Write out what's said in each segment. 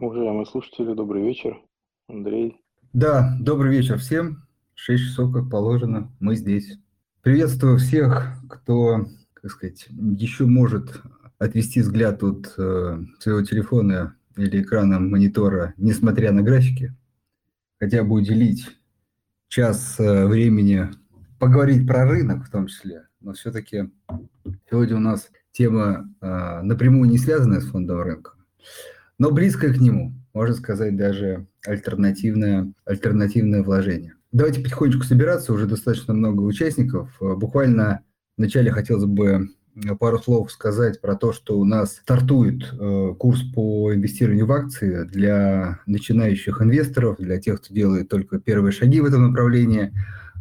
Уважаемые слушатели, добрый вечер. Андрей. Да, добрый вечер всем. Шесть часов, как положено, мы здесь. Приветствую всех, кто, как сказать, еще может отвести взгляд от э, своего телефона или экрана монитора, несмотря на графики. Хотя бы уделить час э, времени поговорить про рынок в том числе. Но все-таки сегодня у нас тема э, напрямую не связанная с фондовым рынком, но близкая к нему, можно сказать, даже альтернативное, альтернативное вложение. Давайте потихонечку собираться, уже достаточно много участников. Буквально вначале хотелось бы пару слов сказать про то, что у нас стартует э, курс по инвестированию в акции для начинающих инвесторов, для тех, кто делает только первые шаги в этом направлении.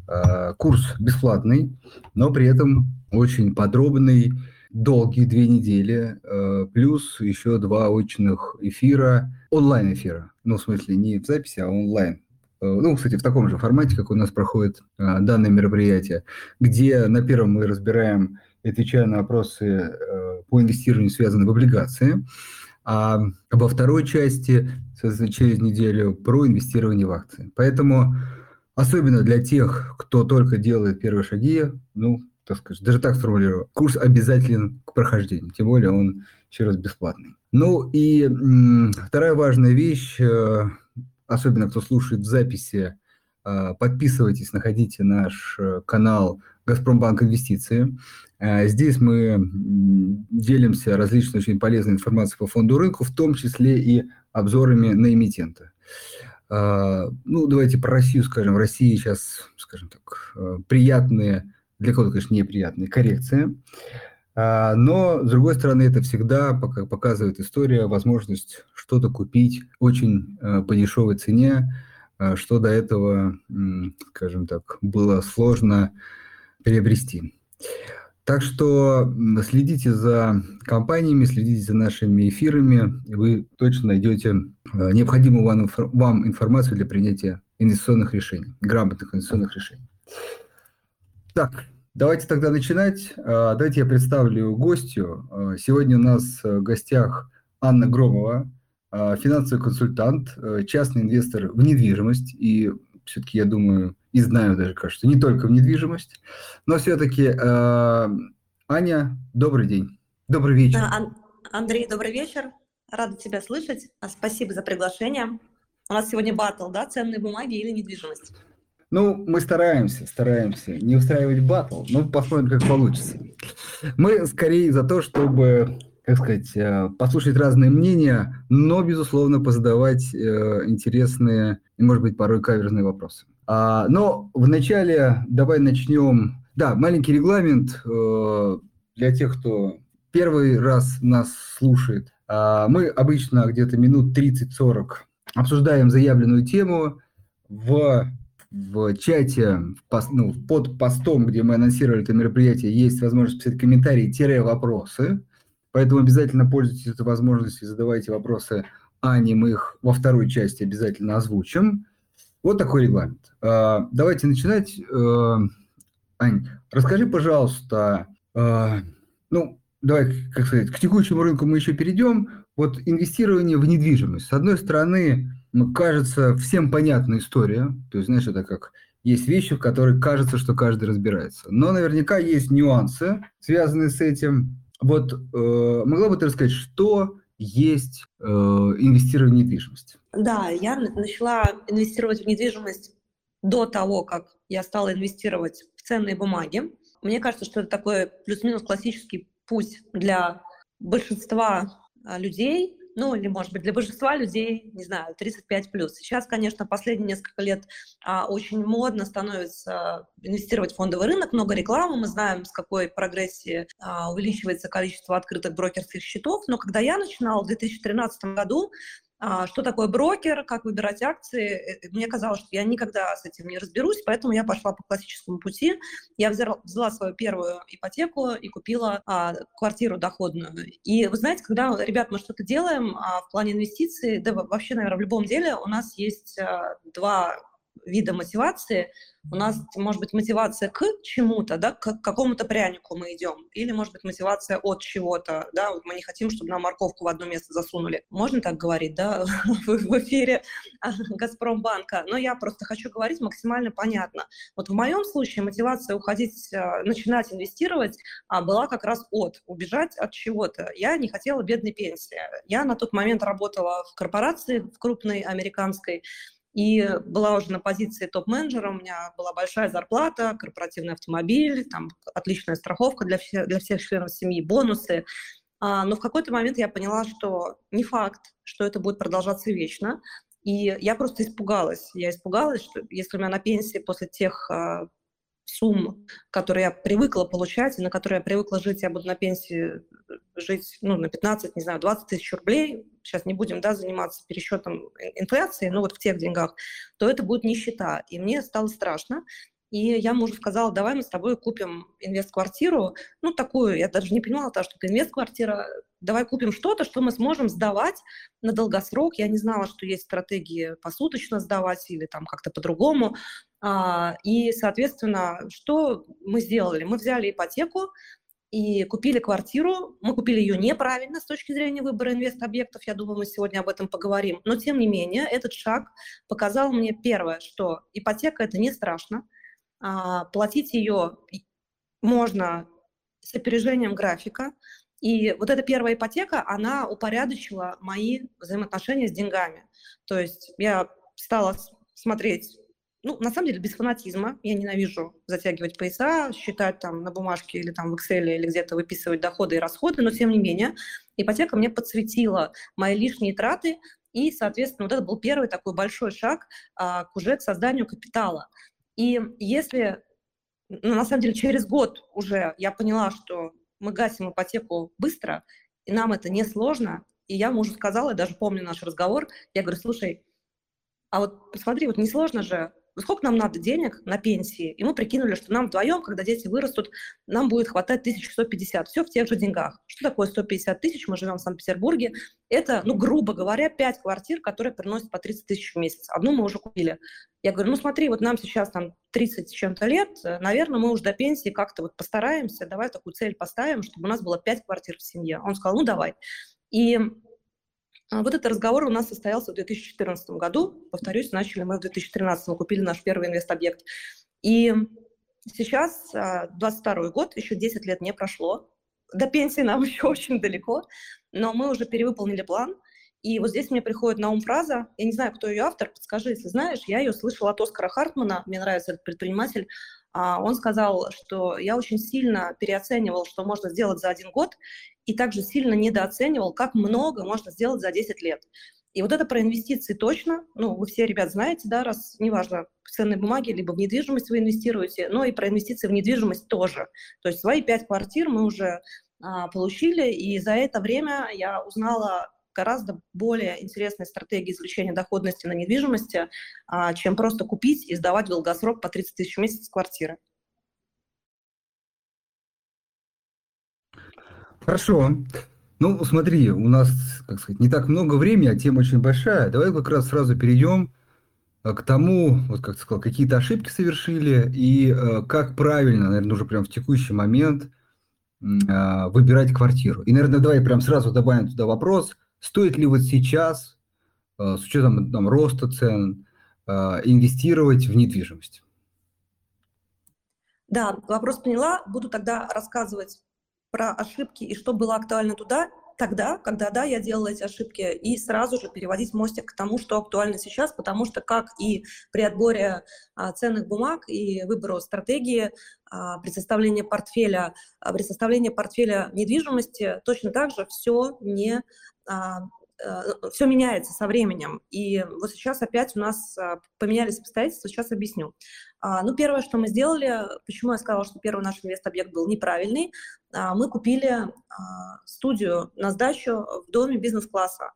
Э, курс бесплатный, но при этом очень подробный, долгие две недели, э, плюс еще два очных эфира, онлайн-эфира. Ну, в смысле, не в записи, а онлайн. Э, ну, кстати, в таком же формате, как у нас проходит э, данное мероприятие, где на первом мы разбираем, отвечая на вопросы по инвестированию, связанные в облигации, а во второй части, соответственно, через неделю, про инвестирование в акции. Поэтому, особенно для тех, кто только делает первые шаги, ну, так сказать, даже так сформулирую, курс обязателен к прохождению, тем более он еще раз бесплатный. Ну и вторая важная вещь, э, особенно кто слушает в записи, э, подписывайтесь, находите наш э, канал «Газпромбанк Инвестиции». Здесь мы делимся различной очень полезной информацией по фонду рынку, в том числе и обзорами на эмитента. Ну, давайте про Россию скажем. В России сейчас, скажем так, приятные для кого-то, конечно, неприятная коррекция. А, но, с другой стороны, это всегда, показывает история, возможность что-то купить очень э, по дешевой цене, э, что до этого, скажем так, было сложно приобрести. Так что следите за компаниями, следите за нашими эфирами, и вы точно найдете э, необходимую вам информацию для принятия инвестиционных решений, грамотных инвестиционных решений. Так, давайте тогда начинать. А, давайте я представлю гостью. А, сегодня у нас в гостях Анна Громова, а, финансовый консультант, частный инвестор в недвижимость. И все-таки, я думаю, и знаю даже, кажется, не только в недвижимость. Но все-таки, Аня, добрый день. Добрый вечер. Андрей, добрый вечер. Рада тебя слышать. Спасибо за приглашение. У нас сегодня батл, да, ценные бумаги или недвижимость? Ну, мы стараемся, стараемся не устраивать батл, но посмотрим, как получится. Мы скорее за то, чтобы, как сказать, э, послушать разные мнения, но, безусловно, позадавать э, интересные и, может быть, порой каверзные вопросы. А, но вначале давай начнем. Да, маленький регламент э, для тех, кто первый раз нас слушает. А, мы обычно где-то минут 30-40 обсуждаем заявленную тему в в чате, ну, под постом, где мы анонсировали это мероприятие, есть возможность писать комментарии-вопросы. Поэтому обязательно пользуйтесь этой возможностью, задавайте вопросы Ане, мы их во второй части обязательно озвучим. Вот такой регламент. А, давайте начинать. Э, Ань, расскажи, пожалуйста, а, ну, давай, как сказать, к текущему рынку мы еще перейдем. Вот инвестирование в недвижимость. С одной стороны, ну, кажется, всем понятная история. То есть, знаешь, это как есть вещи, в которых кажется, что каждый разбирается. Но наверняка есть нюансы, связанные с этим. Вот э, могла бы ты рассказать, что есть э, инвестирование в недвижимость? Да, я начала инвестировать в недвижимость до того, как я стала инвестировать в ценные бумаги. Мне кажется, что это такой плюс-минус классический путь для большинства а, людей, ну или, может быть, для большинства людей, не знаю, 35 плюс. Сейчас, конечно, последние несколько лет а, очень модно становится инвестировать в фондовый рынок, много рекламы, мы знаем, с какой прогрессией а, увеличивается количество открытых брокерских счетов, но когда я начинала в 2013 году, что такое брокер, как выбирать акции. Э, мне казалось, что я никогда с этим не разберусь, поэтому я пошла по классическому пути. Я взяла, взяла свою первую ипотеку и купила а, квартиру доходную. И вы знаете, когда, ребят, мы что-то делаем а, в плане инвестиций, да вообще, наверное, в любом деле у нас есть а, два вида мотивации. У нас может быть мотивация к чему-то, да, к какому-то прянику мы идем, или может быть мотивация от чего-то, да, вот мы не хотим, чтобы нам морковку в одно место засунули. Можно так говорить, да, в эфире Газпромбанка, но я просто хочу говорить максимально понятно. Вот в моем случае мотивация уходить, а, начинать инвестировать а, была как раз от, убежать от чего-то. Я не хотела бедной пенсии. Я на тот момент работала в корпорации, в крупной американской, и была уже на позиции топ-менеджера, у меня была большая зарплата, корпоративный автомобиль, там отличная страховка для, всех, для всех членов семьи, бонусы. А, но в какой-то момент я поняла, что не факт, что это будет продолжаться вечно. И я просто испугалась. Я испугалась, что если у меня на пенсии после тех а, сумм, которые я привыкла получать и на которые я привыкла жить, я буду на пенсии жить ну, на 15, не знаю, 20 тысяч рублей, сейчас не будем да, заниматься пересчетом инфляции, но вот в тех деньгах, то это будет нищета. И мне стало страшно. И я мужу сказала, давай мы с тобой купим инвест-квартиру, ну, такую, я даже не понимала, что это инвест-квартира, давай купим что-то, что мы сможем сдавать на долгосрок. Я не знала, что есть стратегии посуточно сдавать или там как-то по-другому. А, и, соответственно, что мы сделали? Мы взяли ипотеку, и купили квартиру. Мы купили ее неправильно с точки зрения выбора инвест-объектов. Я думаю, мы сегодня об этом поговорим. Но, тем не менее, этот шаг показал мне первое, что ипотека – это не страшно. А, платить ее можно с опережением графика. И вот эта первая ипотека, она упорядочила мои взаимоотношения с деньгами. То есть я стала смотреть ну, на самом деле, без фанатизма. Я ненавижу затягивать пояса, считать там на бумажке или там в Excel или где-то выписывать доходы и расходы, но тем не менее ипотека мне подсветила мои лишние траты, и, соответственно, вот это был первый такой большой шаг а, к уже к созданию капитала. И если, ну, на самом деле, через год уже я поняла, что мы гасим ипотеку быстро, и нам это не сложно, и я мужу сказала, я даже помню наш разговор, я говорю, слушай, а вот посмотри, вот несложно же ну, сколько нам надо денег на пенсии? И мы прикинули, что нам вдвоем, когда дети вырастут, нам будет хватать 1150. Все в тех же деньгах. Что такое 150 тысяч? Мы живем в Санкт-Петербурге. Это, ну, грубо говоря, 5 квартир, которые приносят по 30 тысяч в месяц. Одну мы уже купили. Я говорю, ну смотри, вот нам сейчас там 30 с чем-то лет, наверное, мы уже до пенсии как-то вот постараемся, давай такую цель поставим, чтобы у нас было 5 квартир в семье. Он сказал, ну давай. И вот этот разговор у нас состоялся в 2014 году. Повторюсь, начали мы в 2013, купили наш первый инвест-объект. И сейчас, 22 а, год, еще 10 лет не прошло. До пенсии нам еще очень далеко, но мы уже перевыполнили план. И вот здесь мне приходит на ум фраза, я не знаю, кто ее автор, подскажи, если знаешь, я ее слышала от Оскара Хартмана, мне нравится этот предприниматель, а, он сказал, что я очень сильно переоценивал, что можно сделать за один год, и также сильно недооценивал, как много можно сделать за 10 лет. И вот это про инвестиции точно, ну, вы все, ребят, знаете, да, раз, неважно, в ценные бумаги, либо в недвижимость вы инвестируете, но и про инвестиции в недвижимость тоже. То есть свои пять квартир мы уже а, получили, и за это время я узнала гораздо более интересные стратегии извлечения доходности на недвижимости, а, чем просто купить и сдавать в долгосрок по 30 тысяч в месяц квартиры. Хорошо. Ну, смотри, у нас, как сказать, не так много времени, а тема очень большая. Давай как раз сразу перейдем э, к тому, вот как ты сказал, какие-то ошибки совершили и э, как правильно, наверное, уже прям в текущий момент э, выбирать квартиру. И, наверное, давай прям сразу добавим туда вопрос, стоит ли вот сейчас, э, с учетом там, роста цен, э, инвестировать в недвижимость? Да, вопрос поняла. Буду тогда рассказывать про ошибки и что было актуально туда, тогда, когда, да, я делала эти ошибки, и сразу же переводить мостик к тому, что актуально сейчас, потому что как и при отборе а, ценных бумаг и выбору стратегии, а, при составлении портфеля, а, при составлении портфеля недвижимости, точно так же все не все меняется со временем. И вот сейчас опять у нас а, поменялись обстоятельства, сейчас объясню. А, ну, первое, что мы сделали, почему я сказала, что первый наш инвест-объект был неправильный, а, мы купили студию на сдачу в доме бизнес-класса.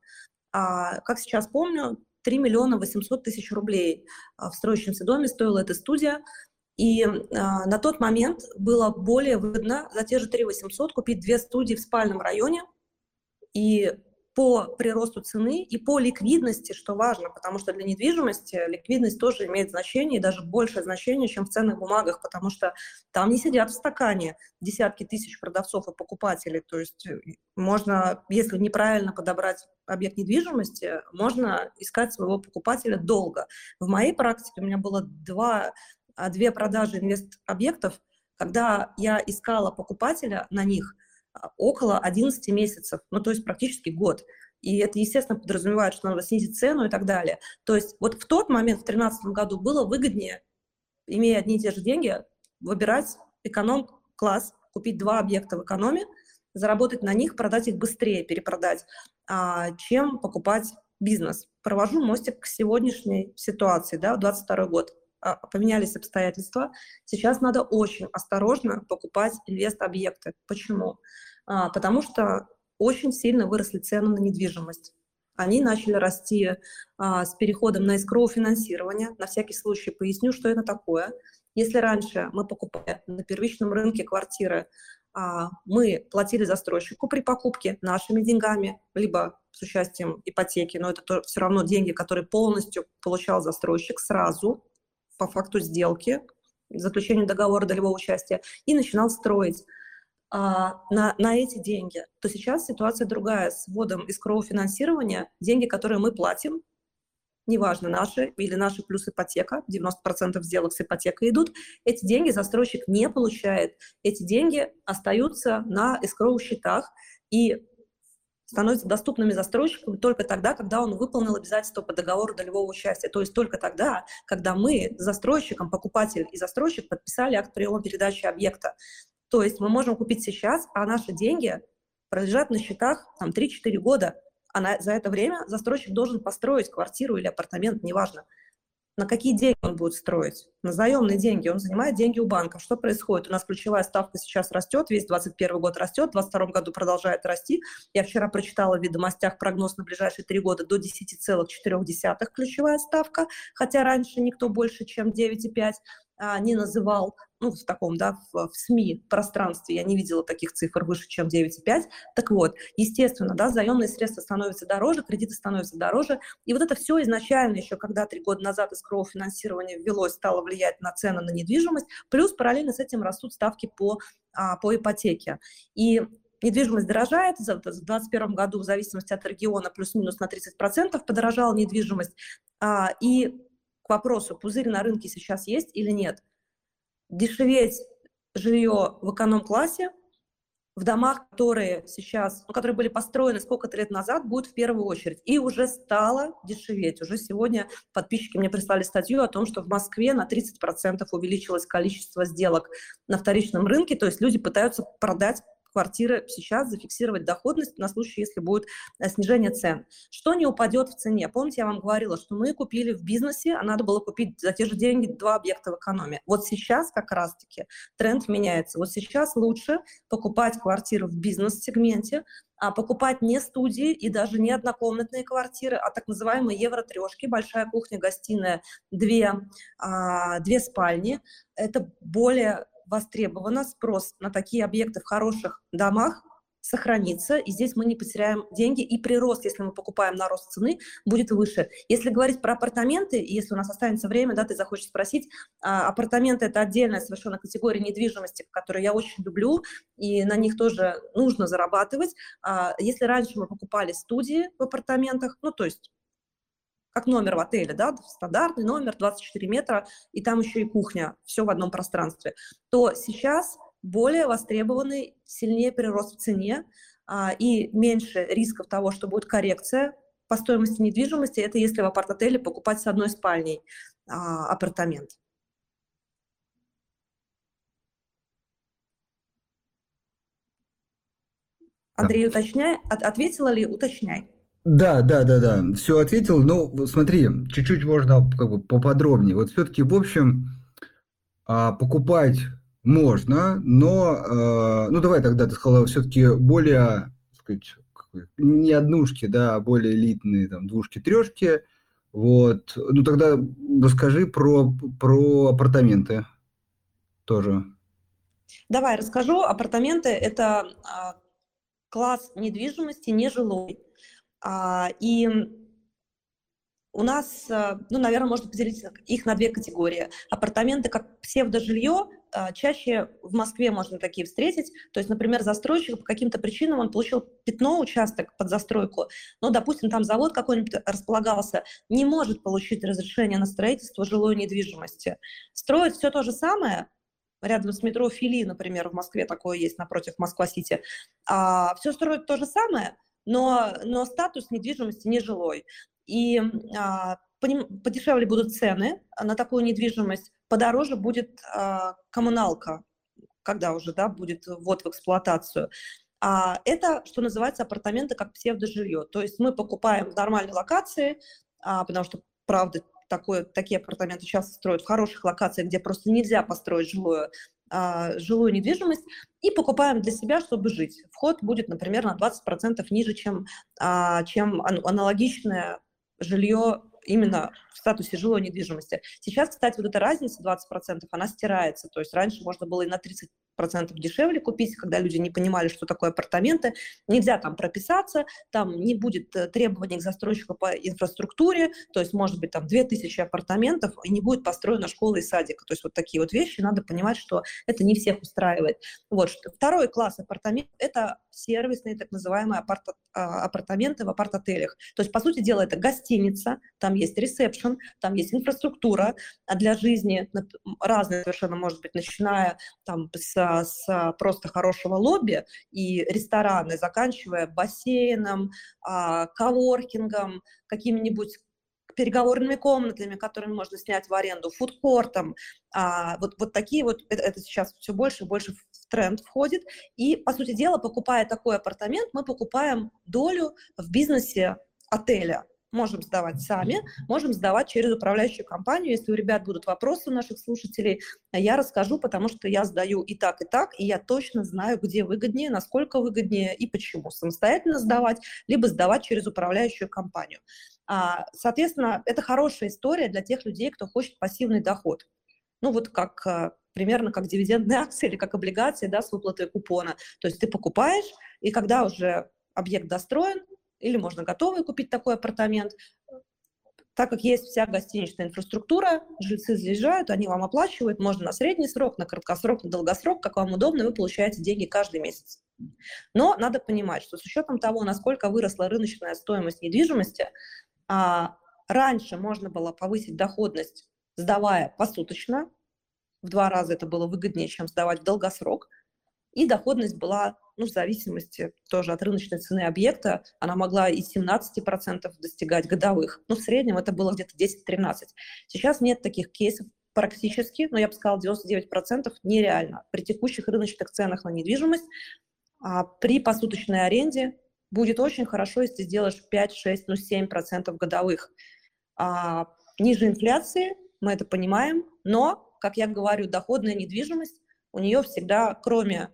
Как сейчас помню, 3 миллиона 800 тысяч рублей в строящемся доме стоила эта студия. И на тот момент было более выгодно за те же 3 800 купить две студии в спальном районе и по приросту цены и по ликвидности, что важно, потому что для недвижимости ликвидность тоже имеет значение, и даже большее значение, чем в ценных бумагах, потому что там не сидят в стакане десятки тысяч продавцов и покупателей. То есть э, можно, если неправильно подобрать объект недвижимости, можно искать своего покупателя долго. В моей практике у меня было два, а, две продажи инвест-объектов, когда я искала покупателя на них – около 11 месяцев, ну то есть практически год. И это, естественно, подразумевает, что надо снизить цену и так далее. То есть вот в тот момент, в 2013 году, было выгоднее, имея одни и те же деньги, выбирать эконом-класс, купить два объекта в экономе, заработать на них, продать их быстрее, перепродать, а, чем покупать бизнес. Провожу мостик к сегодняшней ситуации, да, 22 год. А, поменялись обстоятельства. Сейчас надо очень осторожно покупать инвест-объекты. Почему? А, потому что очень сильно выросли цены на недвижимость. Они начали расти а, с переходом на искроу финансирование. На всякий случай поясню, что это такое. Если раньше мы покупали на первичном рынке квартиры, а, мы платили застройщику при покупке нашими деньгами, либо с участием ипотеки, но это то, все равно деньги, которые полностью получал застройщик сразу, по факту сделки, заключения договора долевого участия, и начинал строить а, на, на эти деньги, то сейчас ситуация другая. С вводом искрового финансирования деньги, которые мы платим, неважно, наши или наши плюс ипотека, 90% сделок с ипотекой идут, эти деньги застройщик не получает. Эти деньги остаются на искровых счетах, и становятся доступными застройщику только тогда, когда он выполнил обязательства по договору долевого участия. То есть только тогда, когда мы застройщиком, покупатель и застройщик подписали акт приема передачи объекта. То есть мы можем купить сейчас, а наши деньги пролежат на счетах там 3-4 года, а на, за это время застройщик должен построить квартиру или апартамент, неважно на какие деньги он будет строить? На заемные деньги. Он занимает деньги у банков. Что происходит? У нас ключевая ставка сейчас растет, весь 2021 год растет, в 2022 году продолжает расти. Я вчера прочитала в «Ведомостях» прогноз на ближайшие три года до 10,4 ключевая ставка, хотя раньше никто больше, чем 9,5 а, не называл, ну, в таком, да, в, в СМИ пространстве я не видела таких цифр выше, чем 9,5. Так вот, естественно, да, заемные средства становятся дороже, кредиты становятся дороже, и вот это все изначально еще, когда три года назад искровое финансирование ввелось, стало влиять на цены на недвижимость, плюс параллельно с этим растут ставки по, а, по ипотеке. И недвижимость дорожает, в 2021 году в зависимости от региона плюс-минус на 30% подорожала недвижимость, а, и к вопросу, пузырь на рынке сейчас есть или нет. Дешеветь жилье в эконом-классе в домах, которые сейчас, ну, которые были построены сколько-то лет назад, будет в первую очередь. И уже стало дешеветь. Уже сегодня подписчики мне прислали статью о том, что в Москве на 30% увеличилось количество сделок на вторичном рынке, то есть люди пытаются продать квартиры сейчас зафиксировать доходность на случай, если будет э, снижение цен. Что не упадет в цене? Помните, я вам говорила, что мы купили в бизнесе, а надо было купить за те же деньги два объекта в экономе. Вот сейчас как раз-таки тренд меняется. Вот сейчас лучше покупать квартиру в бизнес-сегменте, а покупать не студии и даже не однокомнатные квартиры, а так называемые евро-трешки, большая кухня, гостиная, две, а, две спальни. Это более востребовано, спрос на такие объекты в хороших домах сохранится, и здесь мы не потеряем деньги, и прирост, если мы покупаем на рост цены, будет выше. Если говорить про апартаменты, если у нас останется время, да, ты захочешь спросить, а, апартаменты – это отдельная совершенно категория недвижимости, которую я очень люблю, и на них тоже нужно зарабатывать. А, если раньше мы покупали студии в апартаментах, ну, то есть как номер в отеле, да, стандартный номер, 24 метра, и там еще и кухня, все в одном пространстве, то сейчас более востребованный, сильнее прирост в цене а, и меньше рисков того, что будет коррекция по стоимости недвижимости, это если в апарт-отеле покупать с одной спальней а, апартамент. Андрей, уточняй, от, ответила ли, уточняй. Да, да, да, да, все ответил. Ну, смотри, чуть-чуть можно как бы поподробнее. Вот все-таки, в общем, а, покупать можно, но, а, ну, давай тогда ты сказала, все-таки более, так сказать, не однушки, да, а более элитные, там, двушки, трешки. Вот. Ну, тогда расскажи про, про апартаменты тоже. Давай расскажу. Апартаменты – это класс недвижимости нежилой А, и у нас, э, ну, наверное, можно поделить их на две категории. Апартаменты как псевдожилье, а, чаще в Москве можно такие встретить. То есть, например, застройщик по каким-то причинам, он получил пятно, участок под застройку, но, допустим, там завод какой-нибудь располагался, не может получить разрешение на строительство жилой недвижимости. Строит все то же самое, рядом с метро Фили, например, в Москве такое есть, напротив Москва-Сити. А, все строят то же самое, но, но статус недвижимости нежилой и а, подешевле будут цены на такую недвижимость, подороже будет а, коммуналка, когда уже да, будет ввод в эксплуатацию. А это, что называется, апартаменты как псевдожилье. То есть мы покупаем в нормальной локации, а, потому что, правда, такое, такие апартаменты часто строят в хороших локациях, где просто нельзя построить жилую, а, жилую недвижимость, и покупаем для себя, чтобы жить. Вход будет, например, на 20% ниже, чем, а, чем аналогичное жилье именно в статусе жилой недвижимости. Сейчас, кстати, вот эта разница 20%, она стирается. То есть раньше можно было и на 30 процентов дешевле купить, когда люди не понимали, что такое апартаменты. Нельзя там прописаться, там не будет э, требований к застройщику по инфраструктуре, то есть может быть там 2000 апартаментов, и не будет построена школа и садик. То есть вот такие вот вещи, надо понимать, что это не всех устраивает. Вот. Второй класс апартаментов – это сервисные так называемые апарт, а, апартаменты в апарт-отелях. То есть, по сути дела, это гостиница, там есть ресепшн, там есть инфраструктура для жизни, разная совершенно может быть, начиная там с с просто хорошего лобби и рестораны, заканчивая бассейном, а, коворкингом, какими-нибудь переговорными комнатами, которые можно снять в аренду, фудкортом. А, вот, вот такие вот, это, это сейчас все больше и больше в тренд входит. И, по сути дела, покупая такой апартамент, мы покупаем долю в бизнесе отеля можем сдавать сами, можем сдавать через управляющую компанию. Если у ребят будут вопросы у наших слушателей, я расскажу, потому что я сдаю и так, и так, и я точно знаю, где выгоднее, насколько выгоднее и почему. Самостоятельно сдавать, либо сдавать через управляющую компанию. А, соответственно, это хорошая история для тех людей, кто хочет пассивный доход. Ну вот как э, примерно как дивидендные акции или как облигации да, с выплатой купона. То есть ты покупаешь, и когда уже объект достроен, или можно готовый купить такой апартамент. Так как есть вся гостиничная инфраструктура, жильцы заезжают, они вам оплачивают, можно на средний срок, на краткосрок, на долгосрок, как вам удобно, вы получаете деньги каждый месяц. Но надо понимать, что с учетом того, насколько выросла рыночная стоимость недвижимости, а, раньше можно было повысить доходность, сдавая посуточно, в два раза это было выгоднее, чем сдавать в долгосрок, и доходность была ну, в зависимости тоже от рыночной цены объекта, она могла и 17% достигать годовых. Но в среднем это было где-то 10-13. Сейчас нет таких кейсов практически, но я бы сказала, 99% нереально. При текущих рыночных ценах на недвижимость, а при посуточной аренде будет очень хорошо, если сделаешь 5, 6, ну 7% годовых. А, ниже инфляции, мы это понимаем, но, как я говорю, доходная недвижимость, у нее всегда, кроме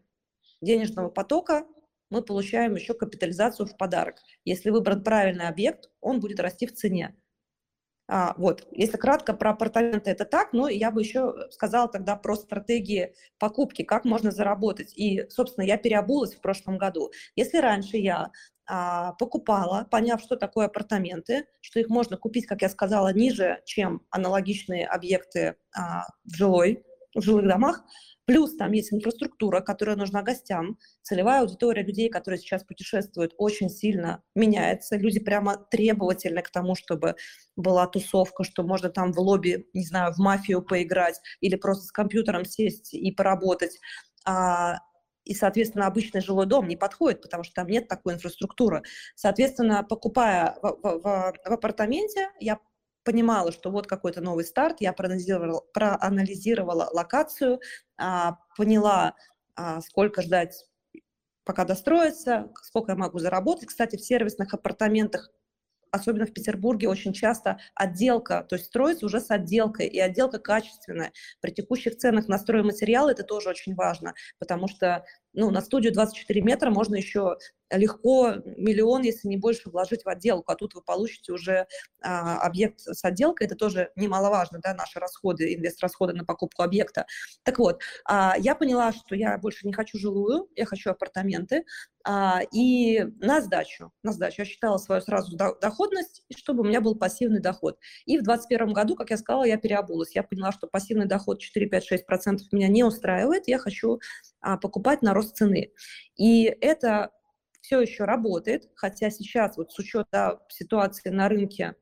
денежного потока мы получаем еще капитализацию в подарок. Если выбран правильный объект, он будет расти в цене. А, вот, если кратко про апартаменты, это так, но я бы еще сказала тогда про стратегии покупки, как можно заработать. И, собственно, я переобулась в прошлом году. Если раньше я а, покупала, поняв, что такое апартаменты, что их можно купить, как я сказала, ниже, чем аналогичные объекты а, в жилой, в жилых домах, Плюс там есть инфраструктура, которая нужна гостям. Целевая аудитория людей, которые сейчас путешествуют, очень сильно меняется. Люди прямо требовательны к тому, чтобы была тусовка, что можно там в лобби, не знаю, в мафию поиграть или просто с компьютером сесть и поработать. А, и, соответственно, обычный жилой дом не подходит, потому что там нет такой инфраструктуры. Соответственно, покупая в, в, в, в апартаменте, я понимала, что вот какой-то новый старт, я проанализировала, проанализировала локацию, а, поняла, а, сколько ждать, пока достроится, сколько я могу заработать. Кстати, в сервисных апартаментах особенно в Петербурге, очень часто отделка, то есть строится уже с отделкой, и отделка качественная. При текущих ценах на стройматериалы это тоже очень важно, потому что ну, на студию 24 метра можно еще легко миллион, если не больше, вложить в отделку, а тут вы получите уже а, объект с отделкой, это тоже немаловажно, да, наши расходы, инвест-расходы на покупку объекта. Так вот, а, я поняла, что я больше не хочу жилую, я хочу апартаменты, а, и на сдачу, на сдачу. Я считала свою сразу доходность, чтобы у меня был пассивный доход. И в 2021 году, как я сказала, я переобулась. Я поняла, что пассивный доход 4-5-6% меня не устраивает, я хочу покупать на рост цены. И это все еще работает, хотя сейчас вот с учетом да, ситуации на рынке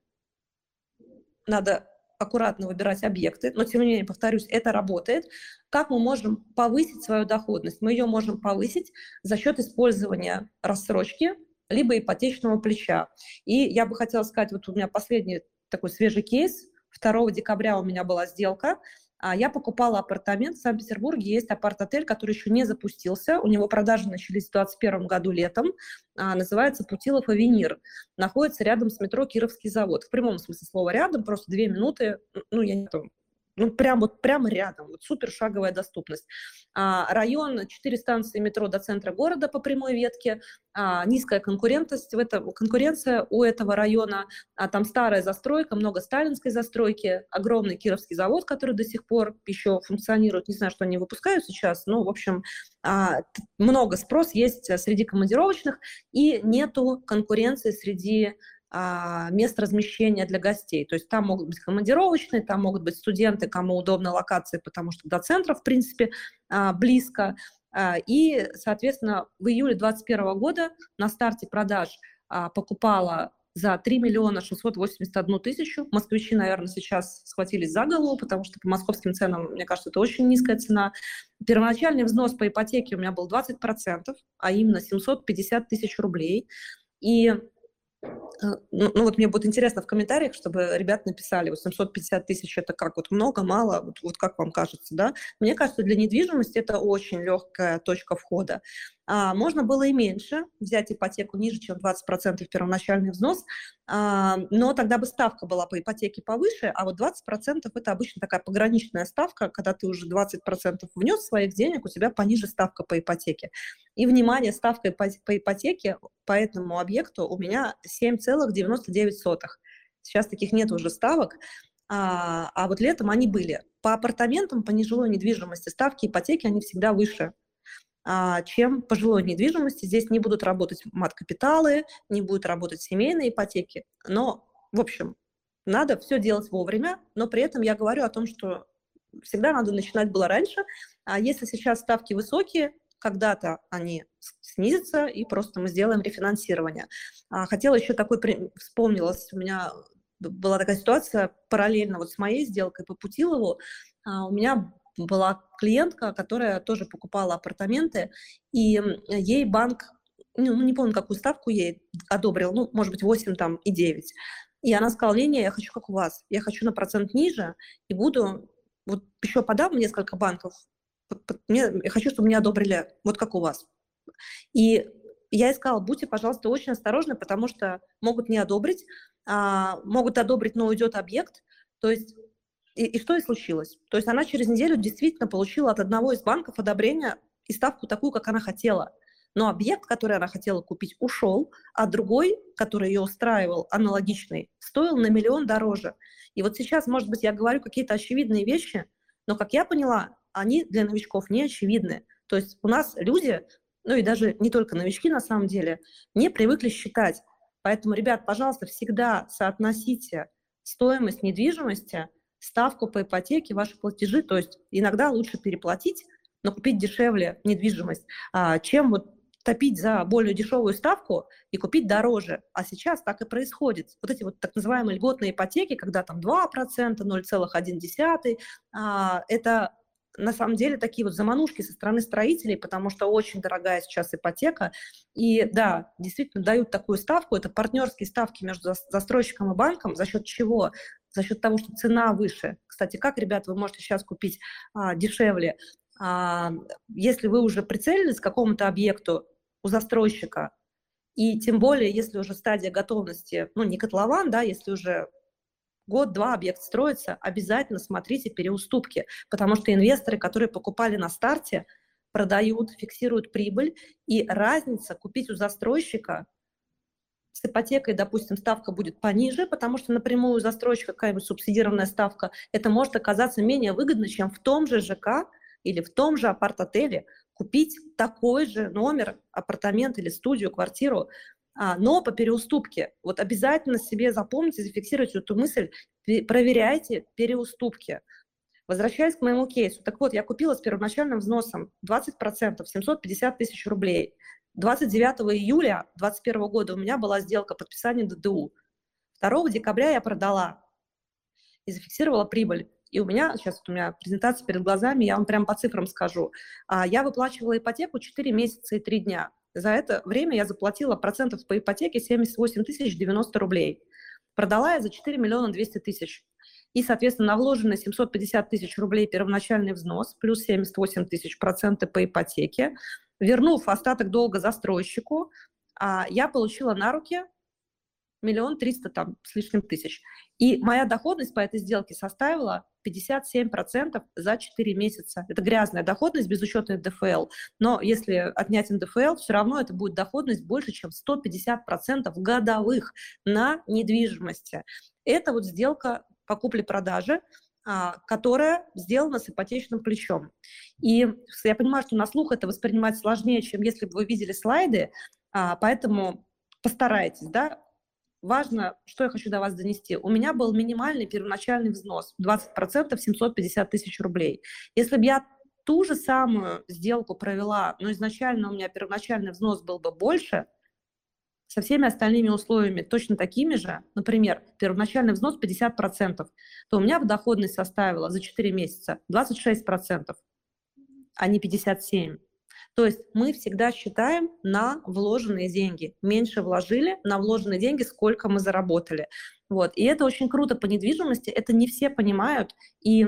надо аккуратно выбирать объекты, но тем не менее, повторюсь, это работает. Как мы можем повысить свою доходность? Мы ее можем повысить за счет использования рассрочки либо ипотечного плеча. И я бы хотела сказать, вот у меня последний такой свежий кейс. 2 декабря у меня была сделка, а, я покупала апартамент в Санкт-Петербурге, есть апарт-отель, который еще не запустился, у него продажи начались в 2021 году летом, а, называется Путилов Авенир, находится рядом с метро Кировский завод, в прямом смысле слова рядом, просто две минуты, ну, я не знаю, ну, прям вот прямо рядом, вот супер шаговая доступность. А, район, 4 станции метро до центра города по прямой ветке, а, низкая конкурентность, в этом, конкуренция у этого района, а, там старая застройка, много сталинской застройки, огромный Кировский завод, который до сих пор еще функционирует, не знаю, что они выпускают сейчас, но, в общем, а, много спрос есть среди командировочных, и нету конкуренции среди мест размещения для гостей. То есть там могут быть командировочные, там могут быть студенты, кому удобна локация, потому что до центра, в принципе, а, близко. А, и, соответственно, в июле 2021 года на старте продаж покупала за 3 миллиона 681 тысячу. Москвичи, наверное, сейчас схватились за голову, потому что по московским ценам, мне кажется, это очень низкая цена. Первоначальный взнос по ипотеке у меня был 20%, а именно 750 тысяч рублей. И ну, ну вот мне будет интересно в комментариях, чтобы ребят написали, вот 750 тысяч это как, вот много, мало, вот, вот как вам кажется, да? Мне кажется, для недвижимости это очень легкая точка входа. А, можно было и меньше, взять ипотеку ниже, чем 20% первоначальный взнос, а, но тогда бы ставка была по ипотеке повыше, а вот 20% это обычно такая пограничная ставка, когда ты уже 20% внес своих денег, у тебя пониже ставка по ипотеке. И, внимание, ставка по, по ипотеке по этому объекту у меня 7,99. Сейчас таких нет уже ставок, а, а вот летом они были. По апартаментам, по нежилой недвижимости ставки ипотеки, они всегда выше чем по жилой недвижимости. Здесь не будут работать мат-капиталы, не будут работать семейные ипотеки. Но, в общем, надо все делать вовремя, но при этом я говорю о том, что всегда надо начинать было раньше. А если сейчас ставки высокие, когда-то они снизятся, и просто мы сделаем рефинансирование. А, хотела еще такой, вспомнилась, у меня была такая ситуация параллельно вот с моей сделкой по Путилову, у меня была клиентка, которая тоже покупала апартаменты, и ей банк, ну, не помню, какую ставку ей одобрил, ну, может быть, 8 там и 9. И она сказала, не, я хочу как у вас, я хочу на процент ниже, и буду, вот еще подам несколько банков, мне, я хочу, чтобы мне одобрили, вот как у вас. И я сказала, будьте, пожалуйста, очень осторожны, потому что могут не одобрить, а, могут одобрить, но уйдет объект. То есть и, и что и случилось. То есть она через неделю действительно получила от одного из банков одобрение и ставку такую, как она хотела. Но объект, который она хотела купить, ушел, а другой, который ее устраивал, аналогичный, стоил на миллион дороже. И вот сейчас, может быть, я говорю какие-то очевидные вещи, но, как я поняла, они для новичков не очевидны. То есть у нас люди, ну и даже не только новички на самом деле, не привыкли считать. Поэтому, ребят, пожалуйста, всегда соотносите стоимость недвижимости ставку по ипотеке, ваши платежи, то есть иногда лучше переплатить, но купить дешевле недвижимость, а, чем вот топить за более дешевую ставку и купить дороже. А сейчас так и происходит. Вот эти вот так называемые льготные ипотеки, когда там 2%, 0,1%, а, это на самом деле такие вот заманушки со стороны строителей, потому что очень дорогая сейчас ипотека. И да, действительно дают такую ставку, это партнерские ставки между застройщиком и банком, за счет чего за счет того, что цена выше. Кстати, как, ребят, вы можете сейчас купить а, дешевле? А, если вы уже прицелились к какому-то объекту у застройщика, и тем более, если уже стадия готовности, ну, не котлован, да, если уже год-два объект строится, обязательно смотрите переуступки, потому что инвесторы, которые покупали на старте, продают, фиксируют прибыль, и разница купить у застройщика с ипотекой, допустим, ставка будет пониже, потому что напрямую у застройщика какая-нибудь субсидированная ставка, это может оказаться менее выгодно, чем в том же ЖК или в том же апарт-отеле купить такой же номер, апартамент или студию, квартиру, но по переуступке. Вот обязательно себе запомните, зафиксируйте эту мысль, проверяйте переуступки. Возвращаясь к моему кейсу, так вот, я купила с первоначальным взносом 20%, 750 тысяч рублей. 29 июля 2021 года у меня была сделка подписания ДДУ. 2 декабря я продала и зафиксировала прибыль. И у меня, сейчас вот у меня презентация перед глазами, я вам прям по цифрам скажу. А, я выплачивала ипотеку 4 месяца и 3 дня. За это время я заплатила процентов по ипотеке 78 тысяч 90 рублей. Продала я за 4 миллиона 200 тысяч. И, соответственно, на вложенные 750 тысяч рублей первоначальный взнос, плюс 78 тысяч проценты по ипотеке, вернув остаток долга застройщику, а, я получила на руки миллион триста там с лишним тысяч. И моя доходность по этой сделке составила 57% за 4 месяца. Это грязная доходность без учета НДФЛ. Но если отнять НДФЛ, все равно это будет доходность больше, чем 150% годовых на недвижимости. Это вот сделка по купле-продаже, а, которая сделана с ипотечным плечом. И я понимаю, что на слух это воспринимать сложнее, чем если бы вы видели слайды, а, поэтому постарайтесь, да, важно, что я хочу до вас донести. У меня был минимальный первоначальный взнос, 20%, 750 тысяч рублей. Если бы я ту же самую сделку провела, но изначально у меня первоначальный взнос был бы больше, со всеми остальными условиями точно такими же, например, первоначальный взнос 50%, то у меня бы доходность составила за 4 месяца 26%, а не 57%. То есть мы всегда считаем на вложенные деньги. Меньше вложили на вложенные деньги, сколько мы заработали. Вот. И это очень круто по недвижимости. Это не все понимают. И